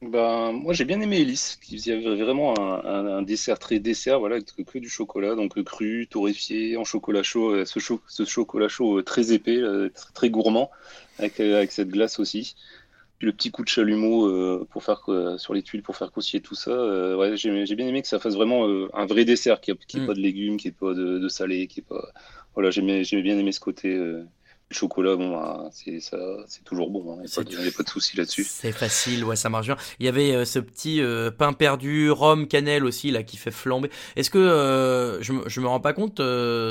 S9: Ben, moi j'ai bien aimé Elise, qui faisait vraiment un, dessert très dessert, voilà, que, du chocolat, donc cru, torréfié, en chocolat chaud, euh, ce, ce chocolat chaud euh, très épais, euh, très gourmand, avec, avec cette glace aussi. Puis le petit coup de chalumeau pour faire sur les tuiles pour faire croustiller tout ça. ouais, j'ai bien aimé que ça fasse vraiment un vrai dessert, qui n'ait mm. pas de légumes, qui n'ait pas de, salé, qui pas. Voilà, j'ai bien aimé ce côté le chocolat, bon, bah, c'est ça, c'est toujours bon. Hein. Il n'y a, pas de souci là-dessus.
S8: C'est facile, ouais, ça marche bien. Il y avait euh, ce petit euh, pain perdu, rhum, cannelle aussi là qui fait flamber. Est-ce que euh, je, je me rends pas compte,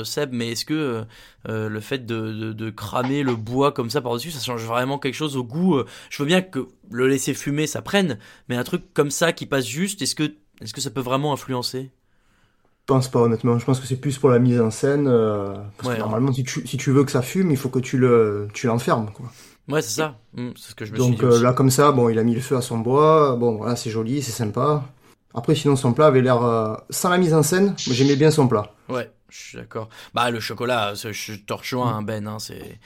S8: Seb, mais est-ce que le fait de, de, cramer le bois comme ça par-dessus, ça change vraiment quelque chose au goût Je veux bien que le laisser fumer, ça prenne, mais un truc comme ça qui passe juste, est-ce que est-ce que ça peut vraiment influencer?
S10: Pense pas honnêtement. Je pense que c'est plus pour la mise en scène. Euh, parce que normalement, si tu, si tu veux que ça fume, il faut que tu le tu l'enfermes. Quoi.
S8: Ouais, c'est ça. Mmh, c'est ce que je me
S10: Donc
S8: suis dit euh,
S10: là, comme ça, bon, il a mis le feu à son bois. Bon, voilà, c'est joli, c'est sympa. Après, sinon, son plat avait l'air euh, sans la mise en scène. Mais j'aimais bien son plat.
S8: Ouais, je suis d'accord. Bah, le chocolat, je te rejoins, hein, Ben. Hein, c'est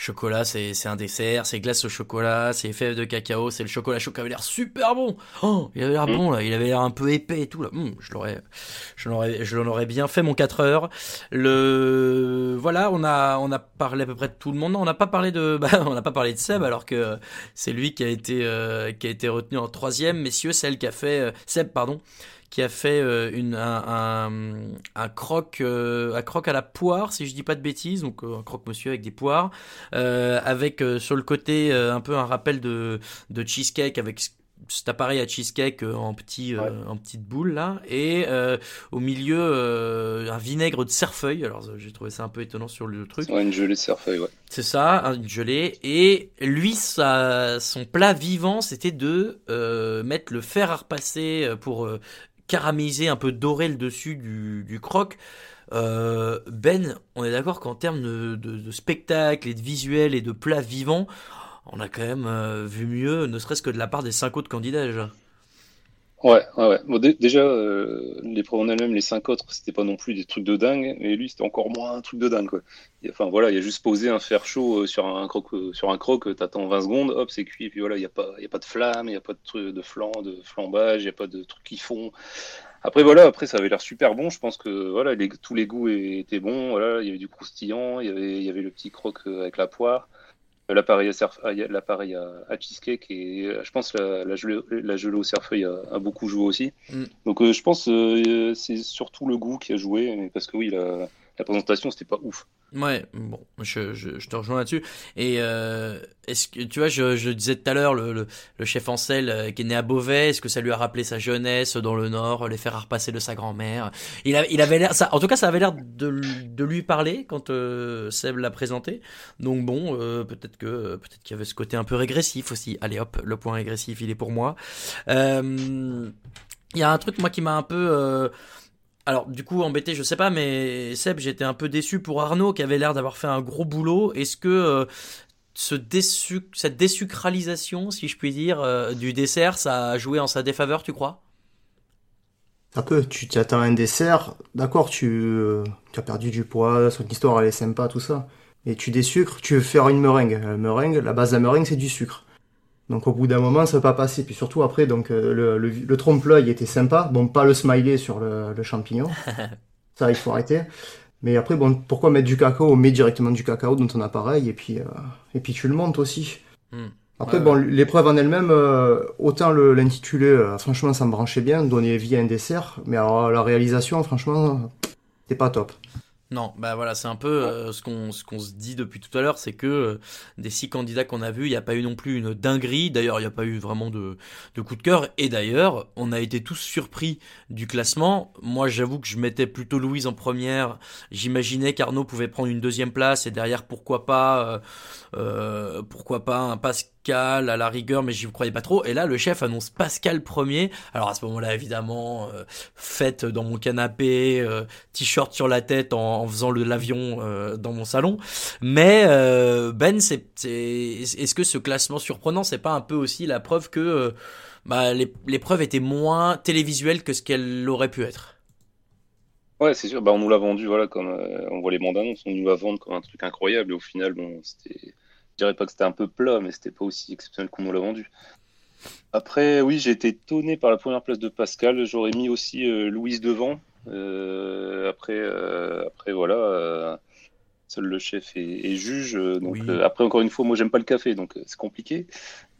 S8: chocolat, c'est c'est un dessert, c'est glace au chocolat, c'est fèves de cacao, c'est le chocolat qui avait l'air super bon. Oh, il avait l'air
S9: Mm.
S8: bon là, il avait l'air un peu épais et tout là. Hum, je l'aurais, je l'aurais, je l'aurais bien fait mon 4 heures. Le, voilà, on a, on a parlé à peu près de tout le monde. Non, on n'a pas parlé de, bah, on n'a pas parlé de Seb alors que c'est lui qui a été, euh, qui a été retenu en troisième. Messieurs, celle qui a fait, euh, Seb, pardon, qui a fait euh, une, un, un, un croque, euh, un croque à la poire, si je dis pas de bêtises, donc euh, un croque-monsieur avec des poires, avec sur le côté un peu un rappel de, de cheesecake avec cet appareil à cheesecake en petit euh, en petite boule là et euh, au milieu euh, un vinaigre de cerfeuil alors j'ai trouvé ça un peu étonnant sur le truc
S9: Ouais, une gelée de cerfeuil, ouais.
S8: c'est ça, un- une gelée. Et lui, sa, son plat vivant, c'était de mettre le fer à repasser pour caraméliser un peu doré le dessus du, du croque. Euh, ben, on est d'accord qu'en termes de, spectacle et de visuel et de plats vivants, on a quand même euh, vu mieux, ne serait-ce que de la part des cinq autres candidats.
S9: Ouais, ouais, ouais. Bon, dé- déjà, euh, les en elles-mêmes, les cinq autres, c'était pas non plus des trucs de dingue, mais lui, c'était encore moins un truc de dingue, quoi. Enfin, voilà, il a juste posé un fer chaud euh, sur un croque, euh, sur un croque, euh, t'attends 20 secondes, hop, c'est cuit, et puis voilà, il y a pas, y a pas de flamme, il y a pas de truc de flan, de flambage, il y a pas de trucs qui font. Après, voilà, après, ça avait l'air super bon. Je pense que, voilà, tous les goûts étaient bons. Voilà, il y avait du croustillant, il y avait, y avait le petit croque euh, avec la poire. Euh, L'appareil à, à- l'appareil à, à cheesecake et euh, je pense la, la, gelée, la gelée au cerfeuil a, a beaucoup joué aussi.
S8: Mm.
S9: Donc euh, je pense euh, c'est surtout le goût qui a joué, parce que oui, la, la présentation c'était pas ouf.
S8: Ouais, bon, je, te rejoins là-dessus. Et euh, est-ce que tu vois, je, disais tout à l'heure, le, chef Ancel euh, qui est né à Beauvais, est-ce que ça lui a rappelé sa jeunesse dans le Nord, les faire repasser de sa grand-mère? Il, avait l'air, ça, en tout cas, ça avait l'air de, lui parler quand euh, Seb l'a présenté. Donc bon, euh, peut-être que peut-être qu'il y avait ce côté un peu régressif aussi. Allez hop, le point régressif, il est pour moi. Il y a un truc moi qui m'a un peu alors, du coup, embêté, je sais pas, mais Seb, j'étais un peu déçu pour Arnaud, qui avait l'air d'avoir fait un gros boulot. Est-ce que euh, cette désucralisation, si je puis dire, euh, du dessert, ça a joué en sa défaveur, tu crois?
S10: Un peu, tu t'attends à un dessert, d'accord, tu, euh, tu as perdu du poids, son histoire elle est sympa, tout ça. Mais tu désucres, tu veux faire une meringue. La meringue, la base de la meringue, c'est du sucre. Donc au bout d'un moment, ça va pas passer. Puis surtout après, donc euh, le, le, le trompe-l'œil était sympa. Bon, pas le smiley sur le, le champignon. ça, il faut arrêter. Mais après, bon, pourquoi mettre du cacao? On met directement du cacao dans ton appareil et puis, euh, et puis tu le montes aussi.
S8: Hmm.
S10: Après,
S8: Ouais,
S10: bon,
S8: ouais.
S10: l'épreuve en elle-même, euh, autant le- l'intitulé, euh, franchement, ça me branchait bien, donner vie à un dessert. Mais alors, la réalisation, franchement, c'était pas top.
S8: Non, bah voilà, c'est un peu euh, ce qu'on ce qu'on se dit depuis tout à l'heure, c'est que euh, des six candidats qu'on a vus, il n'y a pas eu non plus une dinguerie. D'ailleurs, il n'y a pas eu vraiment de, de coup de cœur. Et d'ailleurs, on a été tous surpris du classement. Moi, j'avoue que je mettais plutôt Louise en première. J'imaginais qu'Arnaud pouvait prendre une deuxième place et derrière, pourquoi pas, euh, pourquoi pas un À la rigueur, mais j'y croyais pas trop. Et là, le chef annonce Pascal premier. Alors à ce moment-là, évidemment, euh, fête dans mon canapé, euh, t-shirt sur la tête en, faisant l'avion euh, dans mon salon. Mais Ben, c'est, est-ce que ce classement surprenant, c'est pas un peu aussi la preuve que bah, les- l'épreuve était moins télévisuelle que ce qu'elle aurait pu être?
S9: Ouais, c'est sûr. Bah, on nous l'a vendu, voilà, comme on voit les bandes annonces, on nous la vend comme un truc incroyable. Et au final, bon, c'était, je dirais pas que c'était un peu plat, mais c'était pas aussi exceptionnel qu'on nous l'a vendu. Après, oui, j'ai été étonné par la première place de Pascal. J'aurais mis aussi euh, Louise devant. Euh, après, euh, après, voilà, seul le chef est, est juge. euh, donc,
S8: Oui.
S9: euh, après, encore une fois, moi, j'aime pas le café, donc euh, c'est compliqué.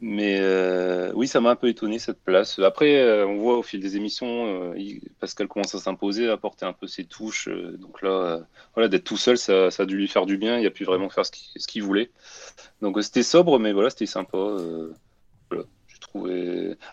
S9: Mais euh, oui, ça m'a un peu étonné cette place. Après, euh, on voit au fil des émissions, Pascal commence à s'imposer, à apporter un peu ses touches. donc là, voilà, d'être tout seul, ça, ça a dû lui faire du bien. Il a pu vraiment faire ce qu'il voulait. Donc c'était sobre, mais voilà, c'était sympa. voilà,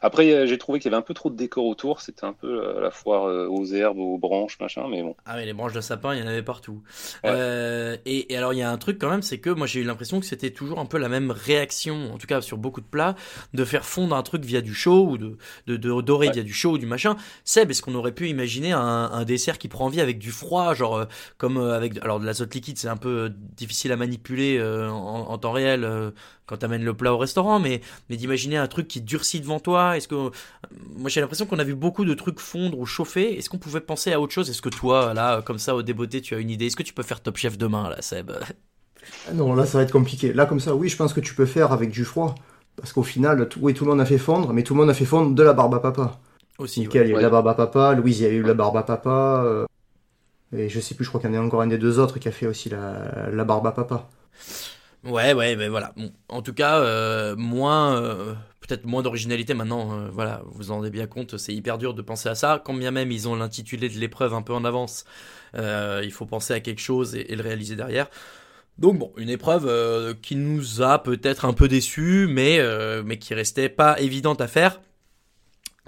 S9: Après, euh, j'ai trouvé qu'il y avait un peu trop de décor autour. C'était un peu la, la foire euh, aux herbes, aux branches, machin. Mais bon.
S8: Ah oui, les branches de sapin, il y en avait partout.
S9: Ouais.
S8: Euh, et, et alors, il y a un truc quand même, c'est que moi j'ai eu l'impression que c'était toujours un peu la même réaction, en tout cas sur beaucoup de plats, de faire fondre un truc via du chaud ou de, de, de dorer
S9: Ouais.
S8: via du chaud ou du machin. Seb, est-ce qu'on aurait pu imaginer un, un dessert qui prend vie avec du froid, genre euh, comme euh, avec alors de l'azote liquide, c'est un peu euh, difficile à manipuler euh, en, en temps réel euh, quand t'amènes le plat au restaurant, mais mais d'imaginer un truc qui durcit devant toi? Est-ce que moi j'ai l'impression qu'on a vu beaucoup de trucs fondre ou chauffer. Est-ce qu'on pouvait penser à autre chose? Est-ce que toi, là, comme ça, au débeauté, tu as une idée? Est-ce que tu peux faire Top Chef demain, là, Seb?
S10: Ah Non, là, ça va être compliqué. Là, comme ça, oui, je pense que tu peux faire avec du froid. Parce qu'au final, tout, oui, tout le monde a fait fondre, mais tout le monde a fait fondre de la barbe à papa.
S8: Aussi,
S10: Nickel, il y a eu
S9: Ouais.
S10: la barbe à papa. Louise, il y a eu la barbe à papa. euh, Et je sais plus, je crois qu'il y en a encore un des deux autres qui a fait aussi la, la barbe à papa.
S8: Ouais, ouais, mais voilà. Bon, en tout cas, euh, moins, euh, peut-être moins d'originalité maintenant. euh, voilà, vous en rendez bien compte, c'est hyper dur de penser à ça. Quand bien même ils ont l'intitulé de l'épreuve un peu en avance, euh, il faut penser à quelque chose et, le réaliser derrière. Donc bon, une épreuve euh, qui nous a peut-être un peu déçus, mais mais qui restait pas évidente à faire.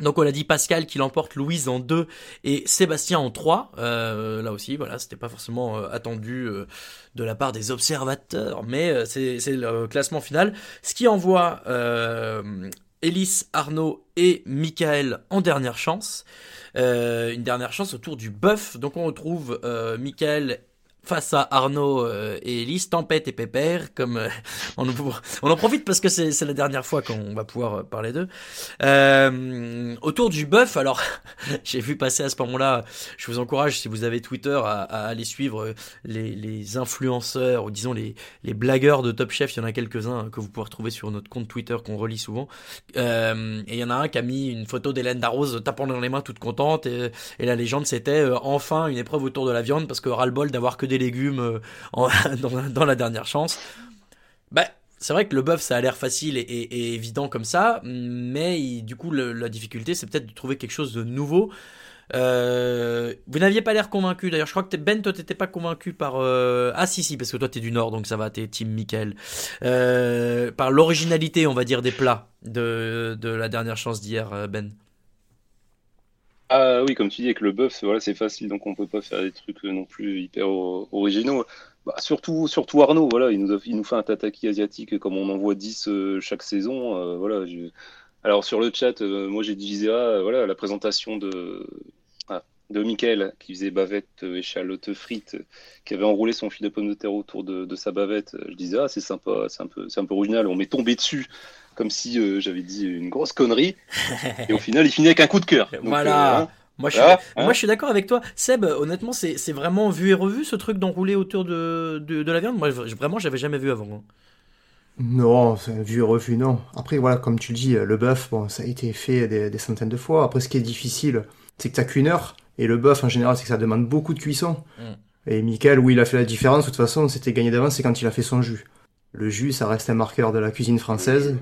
S8: Donc on a dit Pascal qui l'emporte, Louise en 2 et Sébastien en 3. Euh, là aussi, voilà, c'était pas forcément euh, attendu euh, de la part des observateurs, mais c'est le classement final. Ce qui envoie Ellis, Arnaud et Michael en dernière chance. Une dernière chance autour du bœuf. Donc on retrouve euh, Michael face à Arnaud euh, et Elise, Tempête et Pépère, comme euh, on, en profite parce que c'est la dernière fois qu'on va pouvoir euh, parler d'eux. Autour du bœuf, alors j'ai vu passer à ce moment-là, je vous encourage si vous avez Twitter à, aller suivre les, influenceurs ou disons les, blagueurs de Top Chef, il y en a quelques-uns que vous pouvez retrouver sur notre compte Twitter qu'on relit souvent. Et il y en a un qui a mis une photo d'Hélène Darroze tapant dans les mains toute contente et, la légende c'était enfin une épreuve autour de la viande parce que ras-le-bol d'avoir que des légumes euh, dans, la dernière chance. Bah, c'est vrai que le bœuf ça a l'air facile et, évident comme ça, mais du coup la difficulté c'est peut-être de trouver quelque chose de nouveau. Euh, vous n'aviez pas l'air convaincu d'ailleurs. Je crois que Ben, toi, t'étais pas convaincu par. euh, Ah, si, si, parce que toi, t'es du Nord, donc ça va, t'es Team Michael. Par l'originalité, on va dire, des plats de, de la dernière chance d'hier, Ben.
S9: Ah oui, comme tu dis, avec le bœuf, c'est- voilà, c'est facile, donc on peut pas faire des trucs euh, non plus hyper o- originaux. Bah, surtout, surtout Arnaud, voilà, il nous, a- il nous fait un tataki asiatique comme on en voit 10 euh, chaque saison. euh, voilà, Alors sur le chat, euh, moi j'ai divisé ah, voilà, la présentation de, ah, de Michael qui faisait bavette, euh, échalote frite, euh, qui avait enroulé son fil de pomme de terre autour de, sa bavette. Je disais, ah c'est sympa, c'est un peu, un peu original. On m'est tombé dessus comme si euh, j'avais dit une grosse connerie. Et au final, il finit avec un coup de cœur. Donc,
S8: voilà.
S9: euh, hein,
S8: moi, je
S9: voilà,
S8: suis,
S9: hein.
S8: moi, je suis d'accord avec toi. Seb, honnêtement, c'est c'est vraiment vu et revu ce truc d'enrouler autour de, de, de la viande? Moi, je- vraiment, j'avais jamais vu avant. hein.
S10: Non, c'est un vu et revu, non. Après, voilà, comme tu le dis, le bœuf, bon, ça a été fait des, des centaines de fois. Après, ce qui est difficile, c'est que t'as qu'une heure. Et le bœuf, en général, c'est que ça demande beaucoup de cuisson.
S8: Mm.
S10: Et Michael, où il a fait la différence, de toute façon, c'était gagné d'avance, c'est quand il a fait son jus. Le jus, ça reste un marqueur de la cuisine française.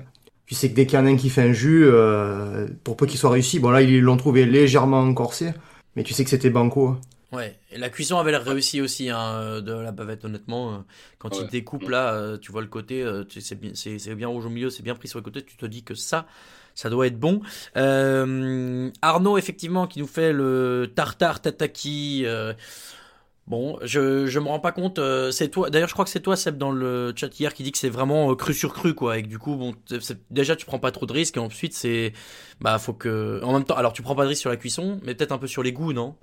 S10: Tu sais que dès qu'il y en a un qui fait un jus, euh, pour peu qu'il soit réussi, bon là, ils l'ont trouvé légèrement corsé, mais tu sais que c'était banco. hein.
S8: Ouais, et la cuisson avait l'air réussie aussi hein, de la bavette, honnêtement. euh, Quand il découpe là, euh, tu vois le côté, euh, tu- c'est bien, bien rouge au milieu, c'est bien pris sur le côté. Tu te dis que ça, ça doit être bon. Euh, Arnaud, effectivement, qui nous fait le tartare tataki. euh, Bon, je, je me rends pas compte. euh, c'est toi. D'ailleurs, je crois que c'est toi, Seb, dans le chat hier, qui dit que c'est vraiment euh, cru sur cru, quoi. Et que du coup, bon, déjà, tu prends pas trop de risques. Et ensuite, c'est, bah, faut que, en même temps, alors, tu prends pas de risques sur la cuisson, mais peut-être un peu sur les goûts, non?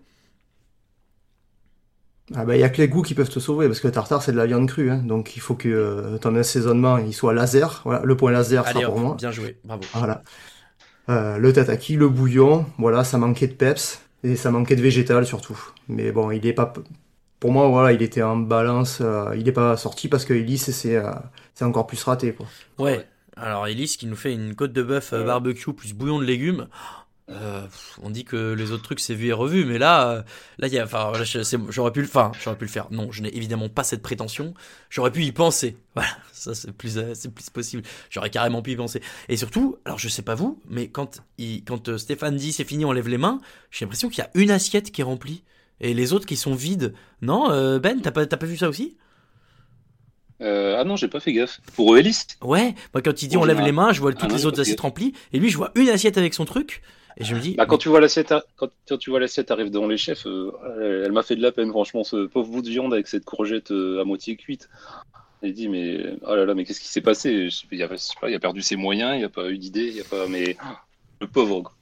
S10: Ah bah, il y a que les goûts qui peuvent te sauver, parce que le tartare, c'est de la viande crue, hein. donc il faut que euh, ton assaisonnement, il soit laser. Voilà, le point laser,
S8: Allez,
S10: ça pour moi.
S8: bien joué, bravo.
S10: Voilà. Le tataki, le bouillon, voilà, ça manquait de peps et ça manquait de végétal surtout. Mais bon, il est pas, pour moi, voilà, il était en balance, euh, il est pas sorti parce que c'est, euh, c'est encore plus raté, quoi.
S8: Ouais. Alors Elise qui nous fait une côte de bœuf euh, barbecue plus bouillon de légumes. On dit que les autres trucs c'est vu et revu, mais là, là j'aurais pu le, enfin, j'aurais pu le faire. Non, je n'ai évidemment pas cette prétention. J'aurais pu y penser. Voilà, ça c'est plus, c'est plus possible. J'aurais carrément pu y penser. Et surtout, alors je sais pas vous, mais quand quand Stéphane dit c'est fini, on lève les mains, j'ai l'impression qu'il y a une assiette qui est remplie et les autres qui sont vides. Non, euh, Ben, t'as pas, t'as pas vu ça aussi?
S9: Euh, ah non, j'ai pas fait gaffe. Pour Ellis
S8: Ouais, moi quand il dit on lève les mains, je vois
S9: Ah
S8: toutes
S9: non,
S8: les autres assiettes remplies, et lui je vois une assiette avec son truc, et je me dis,
S9: Bah, quand tu vois l'assiette, ar- quand, tu vois l'assiette arrive devant les chefs, euh, elle, elle m'a fait de la peine, franchement, ce pauvre bout de viande avec cette courgette euh, à moitié cuite. J'ai dit, mais oh là là, mais qu'est-ce qui s'est passé? Je sais pas, il a, il perdu ses moyens, il a pas eu d'idée, il a pas, mais le pauvre. quoi.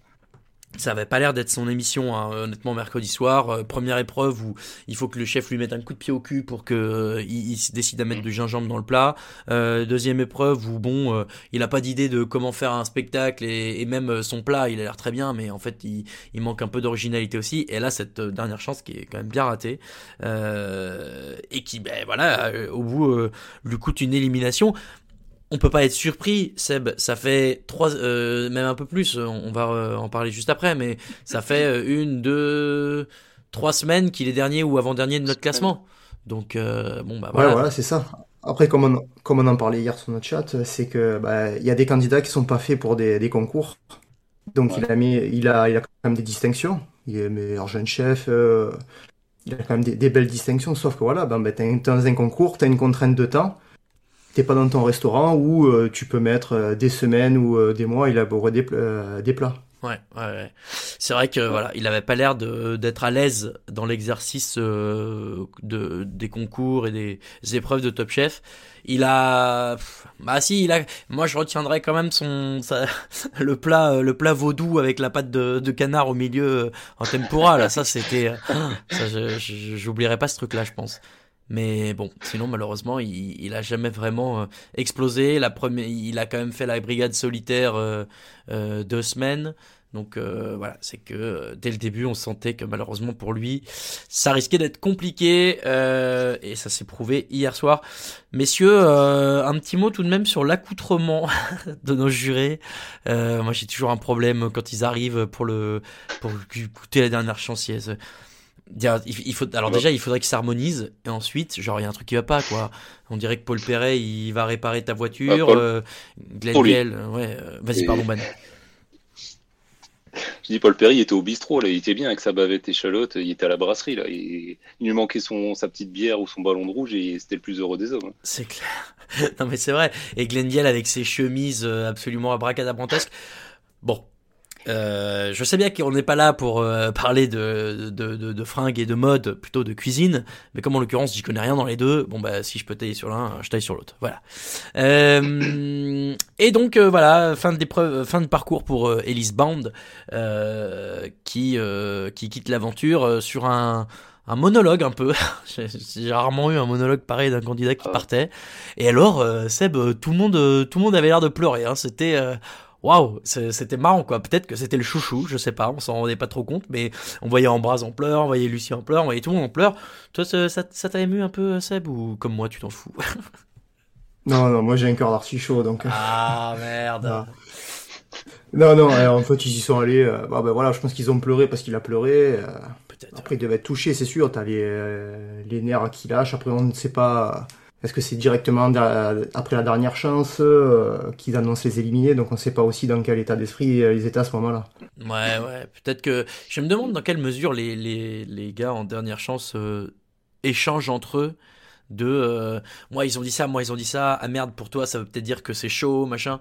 S8: Ça avait pas l'air d'être son émission, hein, honnêtement, mercredi soir. Euh, première épreuve où il faut que le chef lui mette un coup de pied au cul pour que euh, il, décide à mettre du gingembre dans le plat. Euh, deuxième épreuve où bon, il a pas d'idée de comment faire un spectacle et, même son plat, il a l'air très bien, mais en fait, il, il manque un peu d'originalité aussi. Et là, cette dernière chance qui est quand même bien ratée et qui, ben voilà, au bout lui coûte une élimination on peut pas être surpris, Seb. Ça fait trois, euh, même un peu plus. On va euh, en parler juste après, mais ça fait euh, une, deux, trois semaines qu'il est dernier ou avant-dernier de notre classement. Donc bon bah
S10: voilà. Ouais, voilà, c'est ça. Après, comme on, comme on en parlait hier sur notre chat, c'est que bah, il y a des candidats qui sont pas faits pour des, des concours. Donc il a mis, il a, il a quand même des distinctions. Il est meilleur jeune chef. il a quand même des, belles distinctions. Sauf que voilà, ben, ben t'es dans un concours, t'as une contrainte de temps t'es pas dans ton restaurant où euh, tu peux mettre euh, des semaines ou euh, des mois à élaborer des, des plats.
S8: Ouais, ouais, ouais. C'est vrai que voilà, il avait pas l'air d'être à l'aise dans l'exercice de des concours et des épreuves de Top Chef. Il a, bah si, il a. Moi, je retiendrai quand même son le plat le plat vaudou avec la pâte de, de canard au milieu en tempura. Là, ça c'était, ça, j'oublierai pas ce truc-là, je pense. Mais bon, sinon malheureusement, il, il a jamais vraiment euh, explosé. La première, il a quand même fait la brigade solitaire euh, euh, deux semaines. Donc voilà, c'est que dès le début, on sentait que malheureusement pour lui, ça risquait d'être compliqué et ça s'est prouvé hier soir. Messieurs, un petit mot tout de même sur l'accoutrement de nos jurés. moi, j'ai toujours un problème quand ils arrivent pour le pour écouter la dernière chantier il faut, alors déjà, il faudrait qu'ils s'harmonisent, et ensuite, genre, il y a un truc qui va pas, quoi. On dirait que Paul Perret, il va réparer ta voiture, ah, euh, Glenn euh, ouais, euh, vas-y, pardon, Ben.
S9: Je dis Paul Perret, il était au bistrot, là, il était bien avec sa bavette échalote, il était à la brasserie, là. Il, lui manquait son, sa petite bière ou son ballon de rouge, et c'était le plus heureux des hommes. Hein.
S8: C'est clair. non, mais c'est vrai. Et Glenn Diel avec ses chemises absolument abracadabrantesques. Bon, euh, je sais bien qu'on n'est pas là pour euh, parler de, de, de, de, fringues et de mode, plutôt de cuisine, mais comme en l'occurrence j'y connais rien dans les deux, bon bah si je peux tailler sur l'un, je taille sur l'autre. Voilà. Euh, et donc euh, voilà, fin de fin de parcours pour Elise Band, qui qui quitte l'aventure sur un un monologue un peu. J'ai rarement eu un monologue pareil d'un candidat qui ah. partait. Et alors, Seb, tout le monde, tout le monde avait l'air de pleurer. Hein. C'était waouh, c'était marrant quoi. Peut-être que c'était le chouchou, je sais pas, on s'en rendait pas trop compte, mais on voyait Ambraz en pleurs, on voyait Lucie en pleurs, on voyait tout le monde en pleurs. Toi, ça, ça t'a ému un peu, Seb, ou comme moi, tu t'en fous?
S10: Non, non, moi j'ai un cœur d'artichaut, donc.
S8: Euh, ah merde.
S10: non, non, en fait ils y sont allés. Euh, bah, voilà, je pense qu'ils ont pleuré parce qu'il a pleuré. Euh, Peut-être. Après, ils devaient être touchés, c'est sûr. T'as les, les nerfs qui lâchent. Après, on ne sait pas est-ce que c'est directement après la dernière chance euh, qu'ils annoncent les éliminés? Donc on ne sait pas aussi dans quel état d'esprit euh, ils étaient à ce moment-là.
S8: Ouais, ouais. Peut-être que. Je me demande dans quelle mesure les, les, les gars en dernière chance euh, échangent entre eux de moi ils ont dit ça, moi ils ont dit ça, ah merde pour toi ça veut peut-être dire que c'est chaud, machin.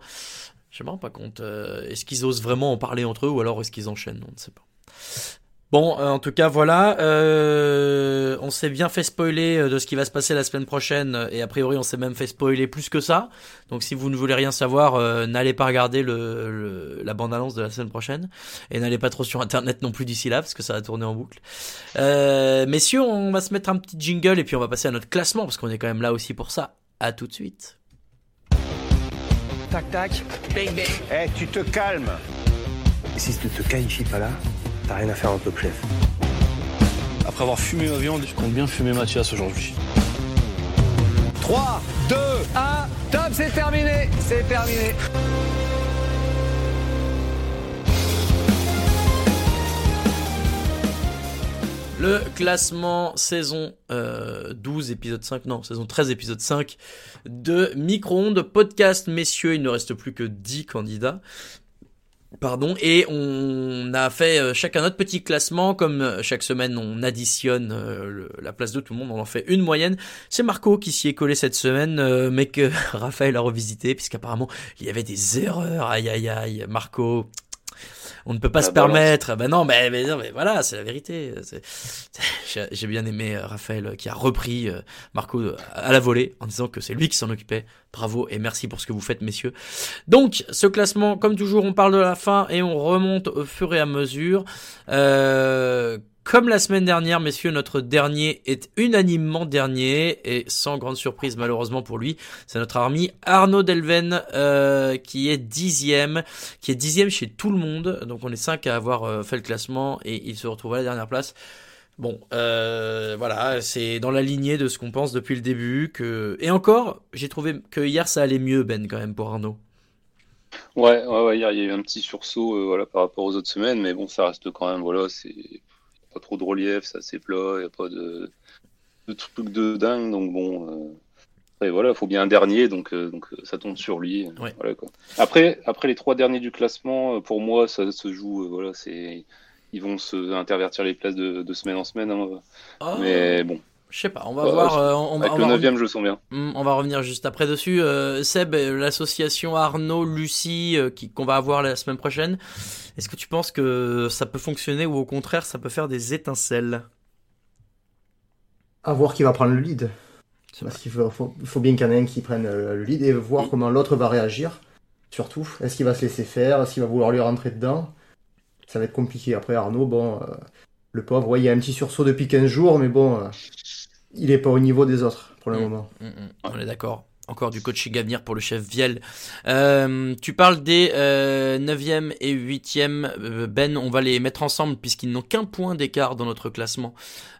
S8: Je me rends pas compte. est-ce qu'ils osent vraiment en parler entre eux ou alors est-ce qu'ils enchaînent? On ne sait pas. Bon, euh, en tout cas, voilà. Euh, on s'est bien fait spoiler euh, de ce qui va se passer la semaine prochaine, et a priori, on s'est même fait spoiler plus que ça. Donc, si vous ne voulez rien savoir, n'allez pas regarder le, la bande-annonce de la semaine prochaine, et n'allez pas trop sur Internet non plus d'ici là, parce que ça va tourner en boucle. messieurs, on va se mettre un petit jingle, et puis on va passer à notre classement, parce qu'on est quand même là aussi pour ça. À tout de suite.
S1: Tac tac, bang bang.
S4: Eh, tu te calmes.
S7: si tu te qualifies pas là T'as rien à faire en top chef.
S3: Après avoir fumé ma viande, je compte bien fumer Mathias aujourd'hui.
S4: 3, 2, 1, top, c'est terminé, c'est terminé.
S8: Le classement saison 12 euh, épisode 5, non, saison 13 épisode 5 de Micro-ondes podcast. Messieurs, il ne reste plus que 10 candidats. Pardon, et on a fait euh, chacun notre petit classement, comme euh, chaque semaine on additionne euh, la place de tout le monde, on en fait une moyenne. C'est Marco qui s'y est collé cette semaine, mais que Raphaël a revisité, puisqu'apparemment il y avait des erreurs, aïe aïe aïe, Marco, On ne peut pas
S9: La
S8: se
S9: balance.
S8: permettre. Ben non, mais, mais, mais voilà, c'est la vérité. J'ai bien aimé euh, Raphaël qui a repris euh, Marco euh, à la volée en disant que c'est lui qui s'en occupait. Bravo et merci pour ce que vous faites, messieurs. Donc, ce classement, comme toujours, on parle de la fin et on remonte au fur et à mesure. Euh, comme la semaine dernière, messieurs, notre dernier est unanimement dernier et sans grande surprise malheureusement pour lui, c'est notre ami Arnaud Delven euh, qui est dixième, qui est dixième chez tout le monde. Donc on est cinq à avoir euh, fait le classement et il se retrouve à la dernière place. Bon, euh, voilà, c'est dans la lignée de ce qu'on pense depuis le début. Que et encore, j'ai trouvé que hier ça allait mieux Ben quand même pour Arnaud.
S9: Ouais, ouais, ouais, hier, il y a eu un petit sursaut voilà, par rapport aux autres semaines, mais bon, ça reste quand même, voilà, c'est pas trop de relief, c'est assez plat, il n'y a pas de, de trucs de dingue, donc bon, euh, après, voilà, il faut bien un dernier, donc, euh, donc euh, ça tombe sur lui.
S8: Ouais.
S9: Voilà, quoi. Après, après les trois derniers du classement, pour moi, ça se joue, euh, voilà, c'est. Ils vont se intervertir les places de, de semaine en semaine, hein,
S8: Oh,
S9: mais bon.
S8: Je sais pas, on va
S9: Ouais,
S8: voir. euh, on, va-
S9: Avec
S8: on
S9: le
S8: va
S9: 9 je le sens bien.
S8: Hmm, On va revenir juste après dessus. Euh, Seb, euh, l'association Arnaud, Lucie, euh, qui qu'on va avoir la semaine prochaine, est-ce que tu penses que ça peut fonctionner ou au contraire ça peut faire des étincelles?
S10: À voir qui va prendre le lead. Parce qu'il faut, faut- il faut bien qu'il y en ait un qui prenne le lead et voir comment l'autre va réagir. Surtout, est-ce qu'il va se laisser faire? Est-ce qu'il va vouloir lui rentrer dedans? Ça va être compliqué. Après, Arnaud, bon, euh, le pauvre, ouais, il y a un petit sursaut depuis 15 jours, mais bon, euh, il est pas au niveau des autres pour le
S8: Mm.
S10: moment.
S8: Mm, mm, On est d'accord. Encore du coaching à venir pour le chef Viel. Euh, tu parles des euh, 9e et 8e. Euh, Ben, on va les mettre ensemble puisqu'ils n'ont qu'un point d'écart dans notre classement.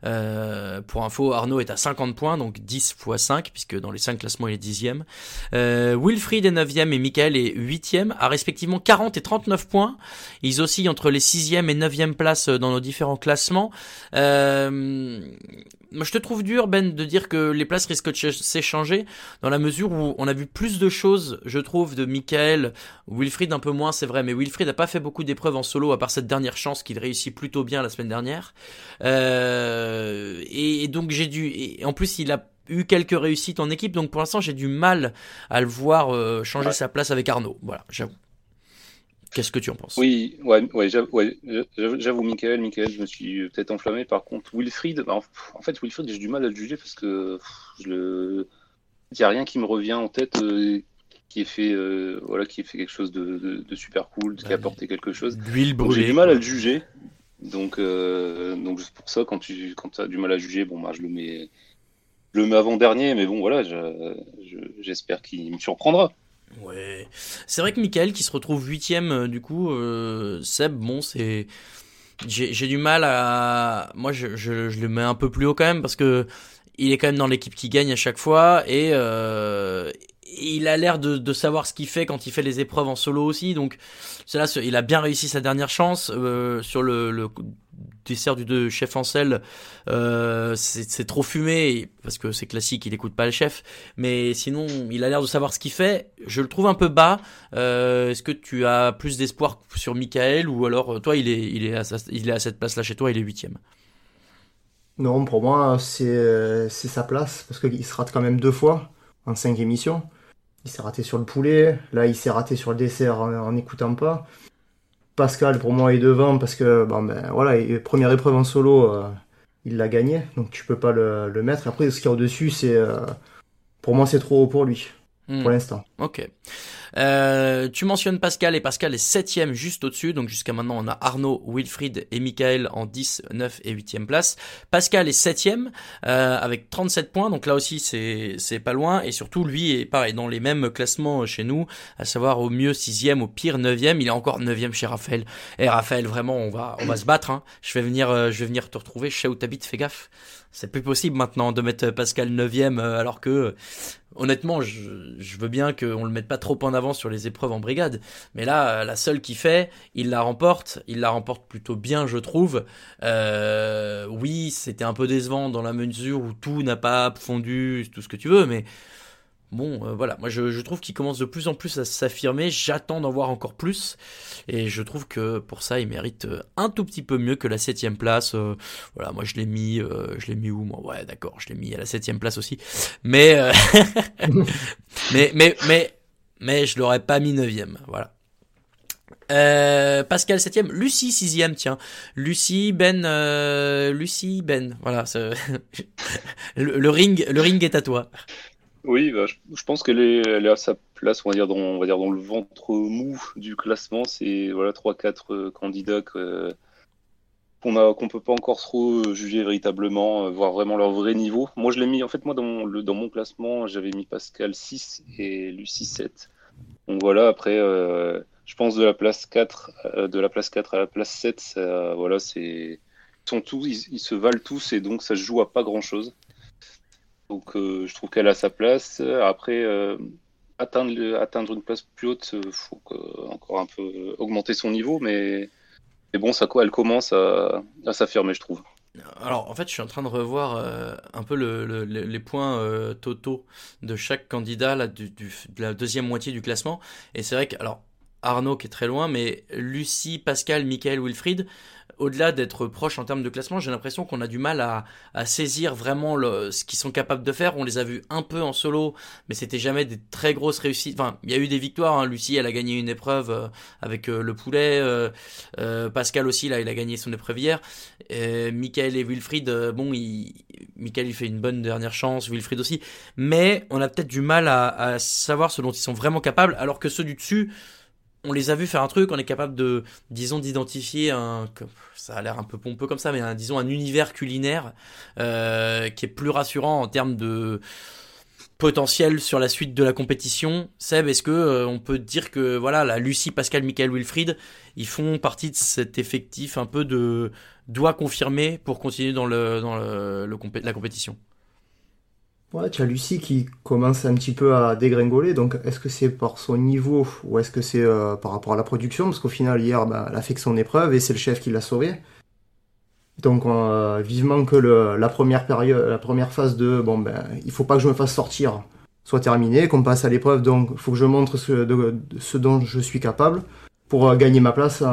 S8: Euh, pour info, Arnaud est à 50 points, donc 10 x 5, puisque dans les 5 classements, il est 10e. Euh, Wilfried est 9e et Michael est 8e, à respectivement 40 et 39 points. Ils oscillent entre les 6e et 9e places dans nos différents classements. Je te trouve dur, Ben, de dire que les places risquent de ch- s'échanger, dans la mesure où on a vu plus de choses, je trouve, de Michael. Wilfried un peu moins, c'est vrai, mais Wilfried n'a pas fait beaucoup d'épreuves en solo, à part cette dernière chance qu'il réussit plutôt bien la semaine dernière. Euh, et, et donc j'ai dû... Et en plus, il a eu quelques réussites en équipe, donc pour l'instant, j'ai du mal à le voir euh, changer sa place avec Arnaud. Voilà, j'avoue. Qu'est-ce que tu en penses?
S9: Oui, ouais, ouais, j'avoue, Michael, Michael, je me suis peut-être enflammé. Par contre, Wilfried, bah, en fait, Wilfried, j'ai du mal à le juger parce que le, il y a rien qui me revient en tête euh, qui ait fait, euh, voilà, qui ait fait quelque chose de, de, de super cool, qui a apporté quelque chose.
S8: L'huile
S9: Donc, J'ai
S8: brûlée.
S9: du mal à le juger. Donc, euh, donc c'est pour ça, quand tu, quand as du mal à juger, bon, bah, je le mets, je le mets avant dernier, mais bon, voilà, je- je- j'espère qu'il me surprendra.
S8: Ouais. C'est vrai que Michael qui se retrouve huitième euh, du coup, euh, Seb, bon c'est, j'ai j'ai du mal à, moi je, je, je le mets un peu plus haut quand même parce que il est quand même dans l'équipe qui gagne à chaque fois et euh, il a l'air de, savoir ce qu'il fait quand il fait les épreuves en solo aussi donc là il a bien réussi sa dernière chance euh, sur le, dessert du de chef Ancel euh, c'est trop fumé parce que c'est classique il écoute pas le chef mais sinon il a l'air de savoir ce qu'il fait je le trouve un peu bas Euh, est-ce que tu as plus d'espoir sur Michael ou alors euh, toi il est à, il est à cette place là chez toi il est huitième?
S10: Non, pour moi, c'est sa place, parce qu'il se rate quand même deux fois en cinq émissions. Il s'est raté sur le poulet, là il s'est raté sur le dessert en n'écoutant pas. Pascal, pour moi, est devant, parce que, bon, ben voilà, première épreuve en solo, euh, il l'a gagné, donc tu peux pas le, le mettre. Après, ce qu'il y a au-dessus, c'est. euh, pour moi, c'est trop haut pour lui,
S8: Hmm.
S10: pour l'instant.
S8: Ok. Euh, tu mentionnes Pascal et Pascal est septième juste au-dessus. Donc jusqu'à maintenant on a Arnaud, Wilfried et Michael en 10, 9 et 8e place. Pascal est septième euh, avec 37 points. Donc là aussi c'est c'est pas loin. Et surtout lui est pareil dans les mêmes classements chez nous, à savoir au mieux sixième, au pire neuvième. Il est encore neuvième chez Raphaël. Et Raphaël vraiment on va on va se battre. Hein. Je vais venir euh, je vais venir te retrouver. Je sais où t'habites. Fais gaffe. C'est plus possible maintenant de mettre Pascal neuvième euh, alors que honnêtement, je, je veux bien qu'on le mette pas trop en avant sur les épreuves en brigade, mais là, euh, la seule qui fait, il la remporte, il la remporte plutôt bien, je trouve. Euh, oui, c'était un peu décevant dans la mesure où tout n'a pas fondu, tout ce que tu veux, mais bon, euh, voilà, moi je, je trouve qu'il commence de plus en plus à s'affirmer, j'attends d'en voir encore plus, et je trouve que pour ça, il mérite euh, un tout petit peu mieux que la septième place. euh, voilà, moi je l'ai mis, euh, je l'ai mis où moi? Ouais, d'accord, je l'ai mis à la septième place aussi, mais euh, mais mais mais mais je l'aurais pas mis neuvième, voilà. Euh, Pascal 7ème, Lucie 6ème, tiens. Lucie, Ben, euh, Lucie, Ben. Voilà, le, le, ring, le ring est à toi.
S9: Oui, bah, je, pense qu'elle est, à sa place, on va dire, dans, le ventre mou du classement. C'est voilà, 3-4 euh, candidats qu'on a qu'on peut pas encore trop juger véritablement, euh, voir vraiment leur vrai niveau. Moi, je l'ai mis, en fait, moi, dans mon, classement, j'avais mis Pascal 6 et Lucie 7. Donc voilà, après, euh, je pense de la place 4, euh, de la place 4 à la place 7, ça, voilà, c'est. Ils, sont ils, se valent tous et donc ça se joue à pas grand chose. Donc euh, je trouve qu'elle a sa place. Après, euh, atteindre, une place plus haute, il faut encore un peu augmenter son niveau, mais, mais bon, ça, elle commence à, s'affirmer, je trouve.
S8: Alors en fait, je suis en train de revoir euh, un peu le, le, les points euh, totaux de chaque candidat là, de la deuxième moitié du classement. Et c'est vrai que alors Arnaud qui est très loin, mais Lucie, Pascal, Michael, Wilfried, au-delà d'être proches en termes de classement, j'ai l'impression qu'on a du mal à, à saisir vraiment le, ce qu'ils sont capables de faire. On les a vus un peu en solo, mais c'était jamais des très grosses réussites. Enfin, il y a eu des victoires. Hein. Lucie, elle a gagné une épreuve euh, avec euh, le poulet. Euh, euh, Pascal aussi, là, il a gagné son épreuve hier. Euh, Michael et Wilfried, bon, il, Michael, il fait une bonne dernière chance. Wilfried aussi. Mais on a peut-être du mal à, à savoir ce dont ils sont vraiment capables, alors que ceux du dessus, on les a vus faire un truc, on est capable de, disons, d'identifier un, ça a l'air un peu pompeux comme ça, mais un, disons un univers culinaire euh, qui est plus rassurant en termes de potentiel sur la suite de la compétition. Seb, est-ce que euh, on peut dire que voilà, la Lucie, Pascal, Michael, Wilfried, ils font partie de cet effectif un peu de doigt confirmé pour continuer dans le dans la compétition?
S10: Ouais, tu as Lucie qui commence un petit peu à dégringoler, donc est-ce que c'est par son niveau ou est-ce que c'est euh, par rapport à la production? Parce qu'au final, hier, ben, elle a fait que son épreuve et c'est le chef qui l'a sauvée. Donc euh, vivement que la première période, la première phase de bon ben il faut pas que je me fasse sortir soit terminée, qu'on passe à l'épreuve, donc il faut que je montre ce, dont je suis capable pour euh, gagner ma place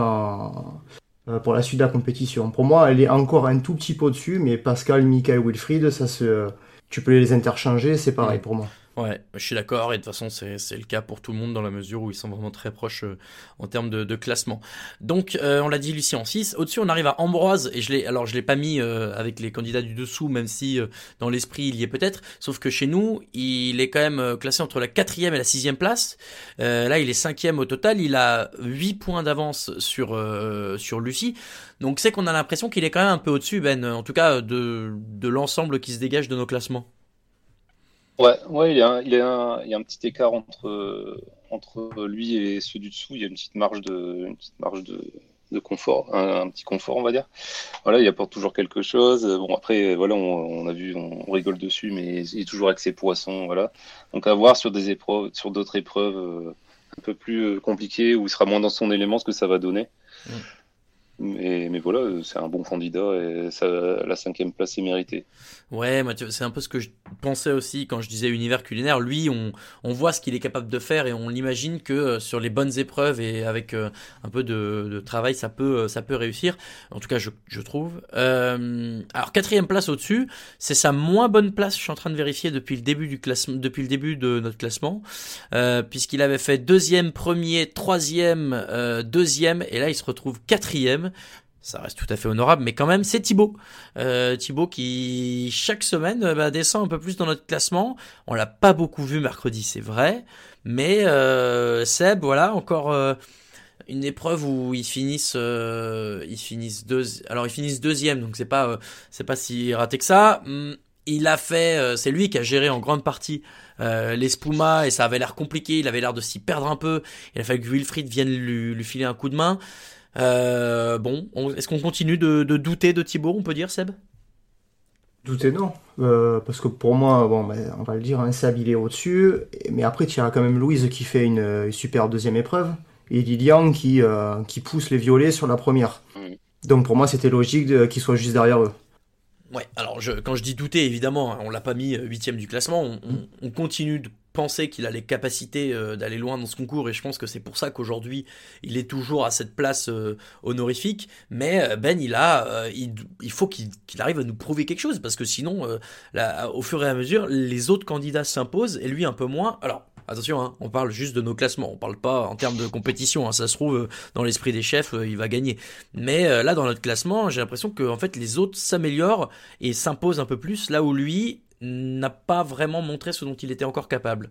S10: pour la suite de la compétition. Pour moi, elle est encore un tout petit peu au-dessus, mais Pascal, Michael, Wilfried, ça se tu peux les interchanger, c'est pareil pour moi.
S8: Ouais, je suis d'accord, et de toute façon, c'est le cas pour tout le monde dans la mesure où ils sont vraiment très proches euh, en termes de, classement. Donc, euh, on l'a dit, Lucie en 6. Au-dessus, on arrive à Ambroise, et je l'ai, alors je l'ai pas mis euh, avec les candidats du dessous, même si dans l'esprit il y est peut-être, sauf que chez nous, il est quand même classé entre la quatrième et la sixième place. là, il est cinquième au total, il a 8 points d'avance sur, sur Lucie. Donc, c'est qu'on a l'impression qu'il est quand même un peu au-dessus, Ben, en tout cas, de, de l'ensemble qui se dégage de nos classements.
S9: Ouais, ouais, il y a un, il y a un, il y a un petit écart entre, entre lui et ceux du dessous. Il y a une petite marge de, une petite marge de, de confort, un, petit confort, on va dire. Voilà, il apporte toujours quelque chose. Bon, après, voilà, on, on a vu, on, rigole dessus, mais il est toujours avec ses poissons, voilà. Donc, à voir sur des épreuves, sur d'autres épreuves euh, un peu plus compliquées où il sera moins dans son élément, ce que ça va donner. Mmh. Mais, mais, voilà, c'est un bon candidat et la cinquième place est méritée.
S8: Ouais, c'est un peu ce que je pensais aussi quand je disais univers culinaire. Lui, on, voit ce qu'il est capable de faire et on l'imagine que euh, sur les bonnes épreuves et avec euh, un peu de, travail, ça peut, euh, ça peut réussir. En tout cas, je, trouve. Alors quatrième place au-dessus, c'est sa moins bonne place. Je suis en train de vérifier depuis le début de notre classement, puisqu'il avait fait deuxième, premier, troisième, deuxième, et là il se retrouve quatrième ça reste tout à fait honorable, mais quand même, c'est Thibaut. Euh, Thibaut qui, chaque semaine, bah, descend un peu plus dans notre classement. On l'a pas beaucoup vu mercredi, c'est vrai. Mais euh, Seb, voilà, encore euh, une épreuve où ils finissent, euh, ils finissent deux, alors ils finissent deuxième, donc c'est pas, euh, c'est pas si raté que ça. Il a fait, euh, c'est lui qui a géré en grande partie euh, les Spuma et ça avait l'air compliqué. Il avait l'air de s'y perdre un peu. Il a fallu que Wilfried vienne lui filer un coup de main. Euh, bon, est-ce qu'on continue de, de, douter de Thibaut, on peut dire, Seb?
S10: Douter, non. Euh, parce que pour moi, bon, ben, on va le dire, hein, Seb, il est au-dessus. Mais après, tu as quand même Louise qui fait une, une super deuxième épreuve. Et Lilian qui, euh, qui pousse les violets sur la première. Donc pour moi, c'était logique qu'il soit juste derrière eux.
S8: Ouais, alors je, quand je dis douter, évidemment, hein, on l'a pas mis huitième du classement, on, on, on continue de penser qu'il a les capacités euh, d'aller loin dans ce concours et je pense que c'est pour ça qu'aujourd'hui il est toujours à cette place euh, honorifique. Mais euh, Ben, il a, il, il, faut qu'il qu arrive à nous prouver quelque chose parce que sinon, au fur et à mesure, les autres candidats s'imposent et lui un peu moins. Alors attention, hein, on parle juste de nos classements, on parle pas en termes de compétition. Hein. ça se trouve dans l'esprit des chefs, il va gagner. Mais là, dans notre classement, j'ai l'impression que en fait les autres s'améliorent et s'imposent un peu plus, là où lui n'a pas vraiment montré ce dont il était encore capable.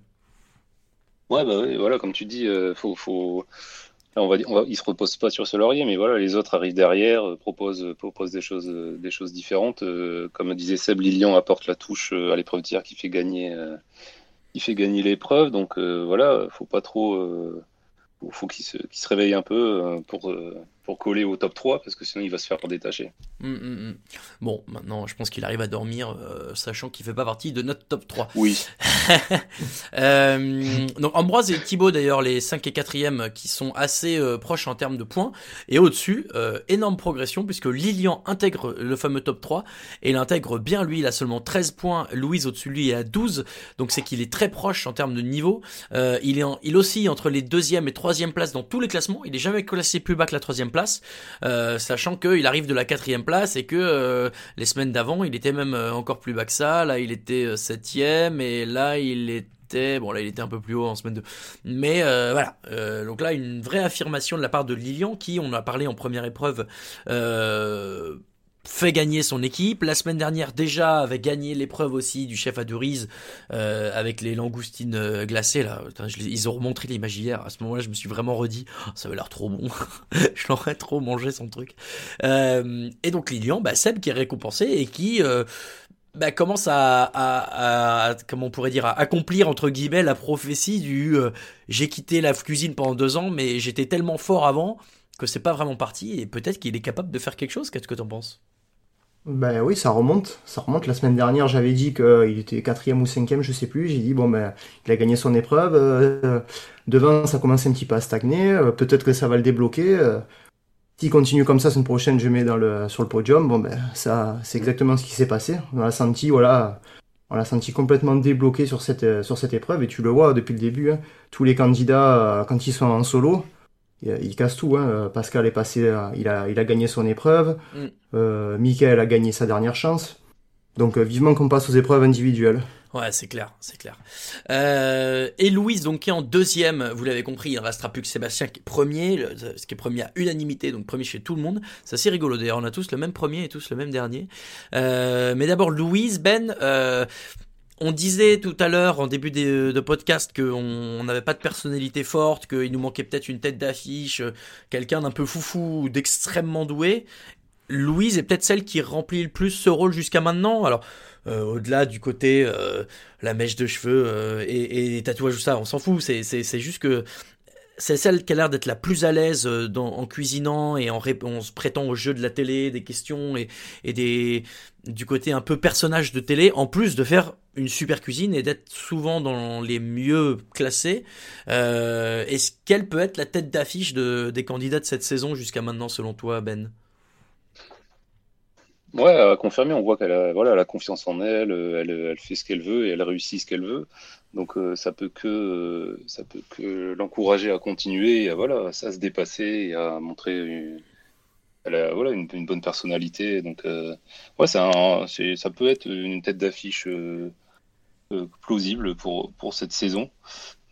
S9: Ouais, bah oui, voilà, comme tu dis, faut, faut on va, on il se repose pas sur ce laurier, mais voilà, les autres arrivent derrière, euh, proposent, proposent des choses, euh, des choses différentes. Euh, comme disait Seb, Lilian apporte la touche à l'épreuve tir qui fait gagner, qui fait gagner l'épreuve. Donc voilà, faut pas trop, faut qu'il se, se, réveille un peu pour pour coller au top 3 parce que sinon il va se faire détacher.
S8: Hum, hum, hum. Bon, maintenant je pense qu'il arrive à dormir euh, sachant qu'il fait pas partie de notre top 3.
S9: Oui.
S8: euh, donc Ambroise et Thibaut d'ailleurs, les 5 et 4e qui sont assez euh, proches en termes de points. Et au-dessus, énorme progression puisque Lilian intègre le fameux top 3 et il intègre bien lui, il a seulement 13 points, Louise au-dessus de lui est à 12, donc c'est qu'il est très proche en termes de niveau. il, est en, il oscille entre les deuxième et troisième places dans tous les classements, il est jamais classé plus bas que la troisième place euh, sachant qu'il arrive de la quatrième place et que euh, les semaines d'avant, il était même euh, encore plus bas que ça. Là, il était septième et là, il était bon là il était un peu plus haut en semaine 2 mais voilà donc là une vraie affirmation de la part de Lilian qui on a parlé en première épreuve fait gagner son équipe. La semaine dernière déjà avait gagné l'épreuve aussi du chef à deux euh, avec les langoustines euh, glacées là. ils ont remontré l'image hier. À ce moment-là, je me suis vraiment redit, oh, ça avait l'air trop bon. je l'aurais trop mangé son truc. Euh, et donc Lilian, bah, Seb qui est récompensé et qui euh, bah, commence à, à, à, comment on pourrait dire, à accomplir entre guillemets la prophétie du euh, j'ai quitté la cuisine pendant deux ans, mais j'étais tellement fort avant que c'est pas vraiment parti et peut-être qu'il est capable de faire quelque chose. Qu'est-ce que t'en penses?
S10: Ben oui, ça remonte. Ça remonte. La semaine dernière, j'avais dit qu'il était quatrième ou cinquième, je sais plus. J'ai dit, bon, ben, il a gagné son épreuve. Euh, devant, ça commence un petit peu à stagner. Euh, peut-être que ça va le débloquer. Euh, S'il continue comme ça, semaine prochaine, je mets sur le podium. Bon, ben, ça, c'est exactement ce qui s'est passé. On l'a senti, on l'a senti complètement débloqué sur cette, sur cette épreuve. Et tu le vois depuis le début, hein. tous les candidats, quand ils sont en solo, il, casse tout. Hein. Pascal est passé, il a, il a gagné son épreuve. Mm. Euh, Michael a gagné sa dernière chance. Donc euh, vivement qu'on passe aux épreuves individuelles.
S8: Ouais, c'est clair, c'est clair. Euh, et Louise, donc, qui est en deuxième, vous l'avez compris, il ne restera plus que Sébastien qui est premier, ce qui est premier à unanimité, donc premier chez tout le monde. C'est assez rigolo, d'ailleurs, on a tous le même premier et tous le même dernier. Euh, mais d'abord, Louise, Ben, euh, on disait tout à l'heure en début de, podcast qu'on n'avait pas de personnalité forte, qu'il nous manquait peut-être une tête d'affiche, euh, quelqu'un d'un peu foufou, d'extrêmement doué. Louise est peut-être celle qui remplit le plus ce rôle jusqu'à maintenant. Alors, euh, au-delà du côté euh, la mèche de cheveux et, et, les tatouages ou ça, on s'en fout. C'est juste que c'est celle qui a l'air d'être la plus à l'aise euh, en cuisinant et en, se prêtant au jeu de la télé, des questions et, des, du côté un peu personnage de télé, en plus de faire une super cuisine et d'être souvent dans les mieux classés. Euh, Est-ce qu'elle peut être la tête d'affiche de, des candidats de cette saison jusqu'à maintenant, selon toi, Ben?
S9: Ouais, à confirmer, on voit qu'elle a, voilà, elle a confiance en elle, elle, elle fait ce qu'elle veut et elle réussit ce qu'elle veut. Donc euh, ça peut que euh, ça peut que l'encourager à continuer, à, voilà, ça se dépasser et à montrer une, voilà, une, bonne personnalité. Donc euh, ouais, ça, ça peut être une tête d'affiche plausible pour pour cette saison.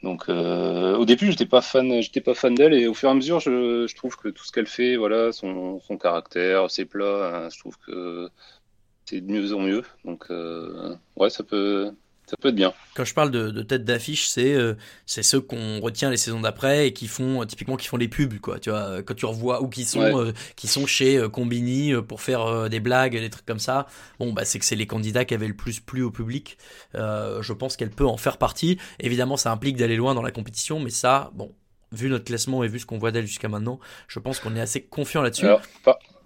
S9: Donc au début, j'étais pas fan, j'étais pas fan d'elle et au fur et à mesure, je, je trouve que tout ce qu'elle fait, voilà, son, son caractère, ses plats, hein, je trouve que c'est de mieux en mieux. Donc ouais, ça peut ça peut être bien.
S8: Quand je parle de, tête d'affiche, c'est euh, c'est ceux qu'on retient les saisons d'après et qui font euh, typiquement qui font les pubs quoi. Tu vois, quand tu revois ou qui sont euh, qui sont chez Combini pour faire des blagues, des trucs comme ça. Bon bah c'est que c'est les candidats qui avaient le plus plu au public. je pense qu'elle peut en faire partie. Évidemment, ça implique d'aller loin dans la compétition, mais ça, bon, vu notre classement et vu ce qu'on voit d'elle jusqu'à maintenant, je pense qu'on est assez confiant là-dessus.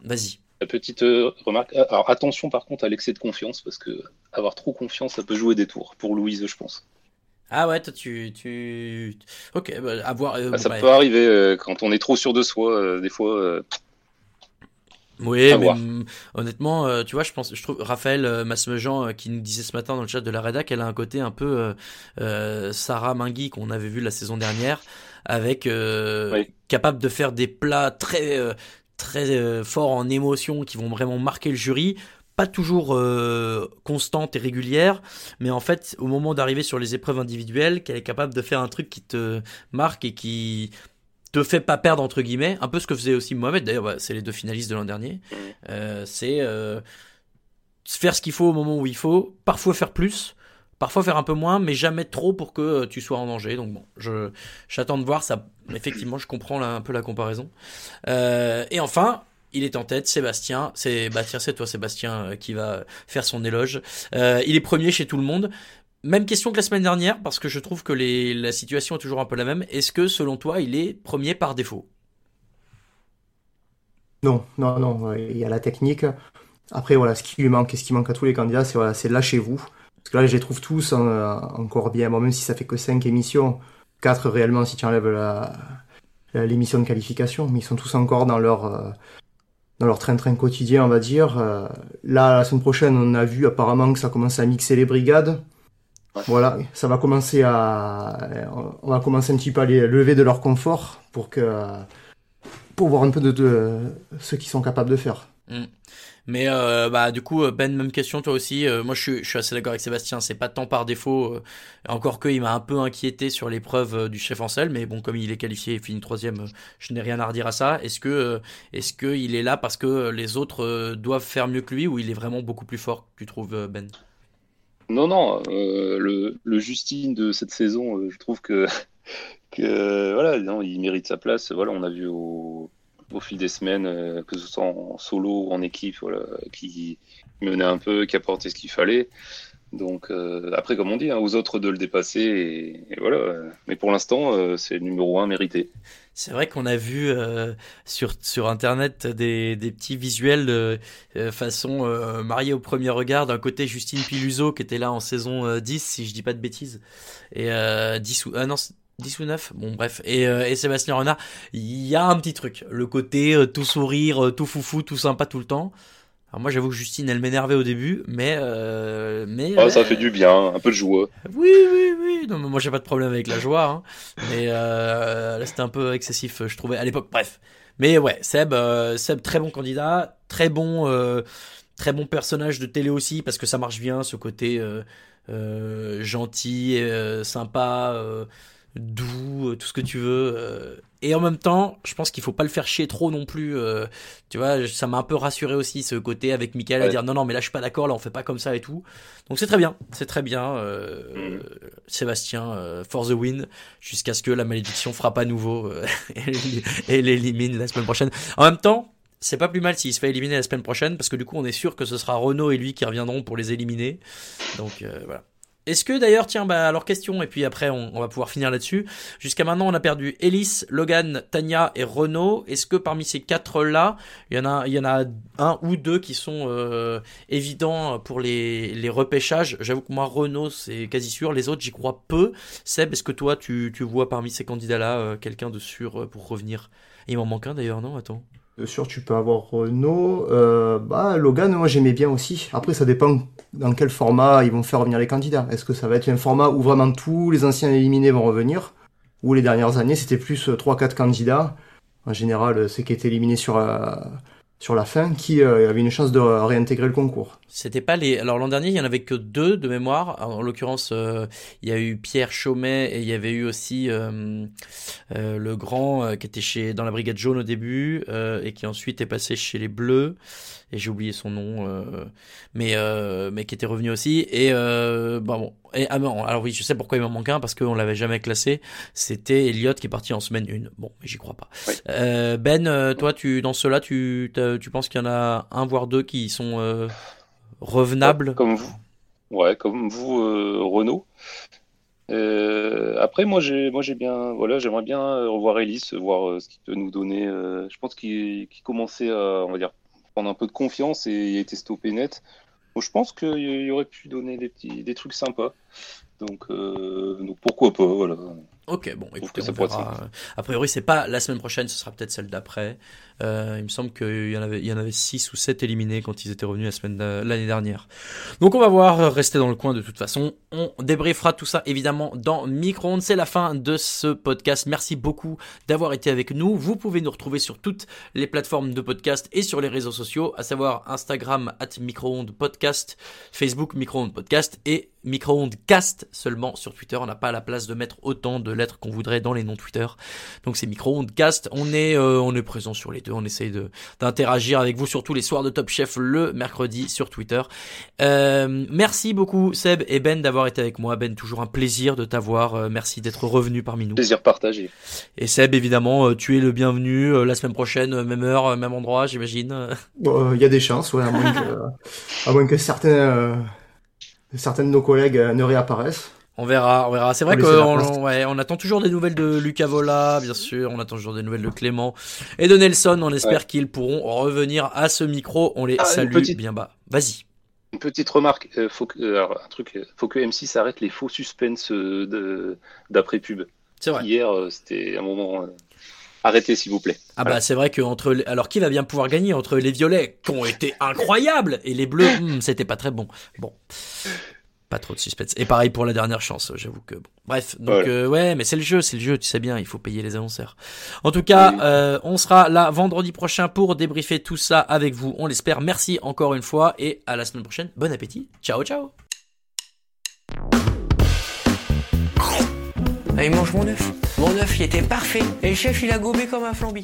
S8: Vas-y.
S9: Petite euh, remarque. Euh, alors attention par contre à l'excès de confiance parce que avoir trop confiance, ça peut jouer des tours pour Louise, je pense.
S8: Ah ouais, toi tu, tu... ok, bah, avoir. Euh,
S9: ah, ça peut arriver quand on est trop sûr de soi, des fois.
S8: Oui, mais honnêtement, tu vois, je pense, je trouve Raphaël Masmejean qui nous disait ce matin dans le chat de la rédac, elle a un côté un peu Sarah Mingui qu'on avait vu la saison dernière, avec capable de faire des plats très très euh, forts en émotion qui vont vraiment marquer le jury pas toujours euh, constante et régulière, mais en fait, au moment d'arriver sur les épreuves individuelles, qu'elle est capable de faire un truc qui te marque et qui te fait pas perdre entre guillemets, un peu ce que faisait aussi Mohamed. D'ailleurs, bah, c'est les deux finalistes de l'an dernier. Euh, c'est euh, faire ce qu'il faut au moment où il faut, parfois faire plus, parfois faire un peu moins, mais jamais trop pour que euh, tu sois en danger. Donc bon, je j'attends de voir ça. Effectivement, je comprends un peu la comparaison. Euh, et enfin, il est en tête, Sébastien. C'est bah tiens, c'est toi Sébastien euh, qui va faire son éloge. Il est premier chez tout le monde. Même question que la semaine dernière parce que je trouve que la situation est toujours un peu la même. Est-ce que selon toi, il est premier par défaut?
S10: Non, non, non. Il y a la technique. Après, voilà, ce qui lui manque et ce qui manque à tous les candidats, c'est voilà, c'est lâchez-vous. Parce que là, je les trouve tous euh, encore bien. Bon, même si ça fait que 5 émissions, 4 réellement si tu enlèves la, la- l'émission de qualification, mais ils sont tous encore dans leur, euh, dans leur train-train quotidien, on va dire. Euh, là, la semaine prochaine, on a vu apparemment que ça commence à mixer les brigades. Voilà, ça va commencer à, on va commencer un petit peu à les lever de leur confort pour que, pour voir un peu de, de ce qu'ils sont capables de faire.
S8: Mm. Mais euh, bah du coup Ben même question toi aussi. Euh, moi je suis, je suis assez d'accord avec Sébastien. C'est pas tant par défaut. euh, encore que il m'a un peu inquiété sur l'épreuve euh, du chef en selle. Mais bon comme il est qualifié et finit troisième, euh, je n'ai rien à redire à ça. Est-ce que euh, est-ce que il est là parce que les autres euh, doivent faire mieux que lui ou il est vraiment beaucoup plus fort tu trouves euh, Ben?
S9: Non, non, euh, le, Justine de cette saison, euh, je trouve que, voilà, il mérite sa place. Voilà, on a vu au, au fil des semaines, euh, que ce soit en solo ou en équipe, voilà, qui menait un peu, qui apportait ce qu'il fallait. Donc euh, après, comme on dit, hein, aux autres de le dépasser, et, voilà. Mais pour l'instant, euh, c'est le numéro un mérité.
S8: C'est vrai qu'on a vu sur, sur internet des, des petits visuels euh, façon euh, marié au premier regard. D'un côté, Justine Piluso qui était là en saison euh, 10, si je dis pas de bêtises. Et euh, 10 ou, ah non, 10 ou 9, bon bref. Et, euh, et Sébastien Renard, il y a un petit truc. Le côté euh, tout sourire, euh, tout foufou, tout sympa tout le temps. Alors moi j'avoue que Justine elle m'énervait au début, mais... Mais
S9: Ah, ça fait du bien, un peu de joie.
S8: oui, oui, oui. Non, mais moi, j'ai pas de problème avec la joie. hein. Mais là, c'était un peu excessif, je trouvais, à l'époque. Bref. Mais ouais, Seb, Seb, très bon candidat. Très bon, très bon personnage de télé aussi, parce que ça marche bien, ce côté gentil, sympa, doux, euh, tout ce que tu veux. euh. Et en même temps, je pense qu'il faut pas le faire chier trop non plus. euh, tu vois, ça m'a un peu rassuré aussi ce côté avec Michael à dire non non mais là je suis pas d'accord, là on fait pas comme ça et tout. Donc c'est très bien, c'est très bien. euh, Sébastien euh, for the win jusqu'à ce que la malédiction frappe à nouveau euh, et et l'élimine la semaine prochaine. En même temps, c'est pas plus mal s'il se fait éliminer la semaine prochaine parce que du coup on est sûr que ce sera Renault et lui qui reviendront pour les éliminer. Donc euh, voilà. Est-ce que d'ailleurs, tiens, bah alors question, et puis après on, va pouvoir finir là-dessus. Jusqu'à maintenant, on a perdu Ellis, Logan, Tania et Renault. Est-ce que parmi ces quatre-là, il y en a, il y en a un ou deux qui sont euh, évidents pour les, repêchages? J'avoue que moi, Renault, c'est quasi sûr. Les autres, j'y crois peu. Seb, est-ce que toi, tu, tu vois parmi ces candidats-là euh, quelqu'un de sûr euh, pour revenir? Il m'en manque un d'ailleurs, non? Attends.
S10: Sûr, tu peux avoir Renault. Euh, bah, Logan, moi j'aimais bien aussi. Après, ça dépend dans quel format ils vont faire revenir les candidats. Est-ce que ça va être un format où vraiment tous les anciens éliminés vont revenir Ou les dernières années, c'était plus euh, 3-4 candidats? En général, euh, ceux qui étaient éliminés sur, euh, sur la fin, qui euh, avaient une chance de réintégrer le concours.
S8: C'était pas les. Alors l'an dernier, il y en avait que deux de mémoire. En l'occurrence, euh, il y a eu Pierre Chaumet et il y avait eu aussi euh, euh, le grand euh, qui était chez dans la brigade jaune au début et qui ensuite est passé chez les Bleus. Et j'ai oublié son nom, euh, mais euh, mais qui était revenu aussi. Et euh, bah bon. Et, ah non, alors oui, je sais pourquoi il m'en manque un parce qu'on l'avait jamais classé. C'était Elliot qui est parti en semaine 1. Bon, mais j'y crois pas. Ben, toi, tu dans ceux-là, tu tu penses qu'il y en a un voire deux qui sont revenables?
S9: Comme vous. Ouais, comme vous, Renault. Euh, après, moi, j'ai, moi, j'ai bien, voilà, j'aimerais bien revoir Ellis, voir euh, ce qu'il peut nous donner. euh, je pense qu'il, qu'il commençait à, on va dire, un peu de confiance et il a été stoppé net. Bon, je pense qu'il aurait pu donner des petits, des trucs sympas. Donc, euh, donc pourquoi pas, voilà.
S8: Ok, bon, écoutez, on verra. A priori, c'est pas la semaine prochaine, ce sera peut-être celle d'après. Euh, il me semble qu'il y en avait, il y en avait 6 ou 7 éliminés quand ils étaient revenus la semaine de- l'année dernière. Donc on va voir, rester dans le coin de toute façon. On débriefera tout ça évidemment dans Micro-ondes. C'est la fin de ce podcast. Merci beaucoup d'avoir été avec nous. Vous pouvez nous retrouver sur toutes les plateformes de podcast et sur les réseaux sociaux, à savoir Instagram at micro-ondes podcast, Facebook micro-ondes podcast et micro-ondes cast seulement sur Twitter. On n'a pas la place de mettre autant de lettres qu'on voudrait dans les noms Twitter. Donc c'est micro-ondes cast. On est, euh, on est présent sur les deux. On essaye de, d'interagir avec vous surtout les soirs de Top Chef le mercredi sur Twitter. Euh, merci beaucoup Seb et Ben d'avoir été avec moi. Ben, toujours un plaisir de t'avoir. Euh, merci d'être revenu parmi nous.
S9: Plaisir partagé.
S8: Et Seb, évidemment, euh, tu es le bienvenu euh, la semaine prochaine, euh, même heure, euh, même endroit, j'imagine.
S10: Bon, Il y a des chances, ouais, à moins que, à moins que certains, euh, certains de nos collègues euh, ne réapparaissent.
S8: On verra, on verra. C'est vrai
S10: la
S8: qu'on ouais, on attend toujours des nouvelles de Lucas Vola, bien sûr. On attend toujours des nouvelles de Clément et de Nelson. On espère
S9: Ouais.
S8: qu'ils pourront revenir à ce micro. On les
S9: Ah,
S8: salue
S9: petite-
S8: bien bas. Vas-y.
S9: Une petite remarque, euh, faut que, euh, alors, un truc, euh, faut que M6 arrête les faux suspens euh, d'après pub.
S8: C'est vrai.
S9: Hier, euh, c'était un moment. euh, Arrêtez, s'il vous plaît.
S8: Ah
S9: Voilà.
S8: bah c'est vrai que entre les- alors qui va bien pouvoir gagner entre les violets qui ont été incroyables et les bleus, hmm, c'était pas très bon. Bon. Pas trop de suspense. Et pareil pour la dernière chance, j'avoue que bon. Bref, donc
S9: Voilà.
S8: euh, ouais, mais c'est le jeu, c'est le jeu, tu sais bien, il faut payer les annonceurs. En tout cas, euh, on sera là vendredi prochain pour débriefer tout ça avec vous. On l'espère. Merci encore une fois et à la semaine prochaine. Bon appétit. Ciao ciao.
S1: Ah, il mange mon œuf. Mon œuf, il était parfait. Et le chef, il a gobé comme un flambi.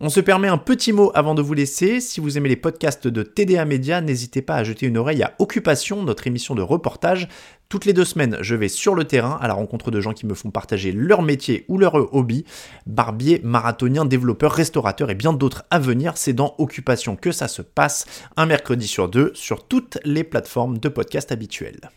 S11: On se permet un petit mot avant de vous laisser. Si vous aimez les podcasts de TDA Média, n'hésitez pas à jeter une oreille à Occupation, notre émission de reportage. Toutes les deux semaines, je vais sur le terrain à la rencontre de gens qui me font partager leur métier ou leur hobby. Barbier, marathonien, développeur, restaurateur et bien d'autres à venir. C'est dans Occupation que ça se passe, un mercredi sur deux, sur toutes les plateformes de podcast habituelles.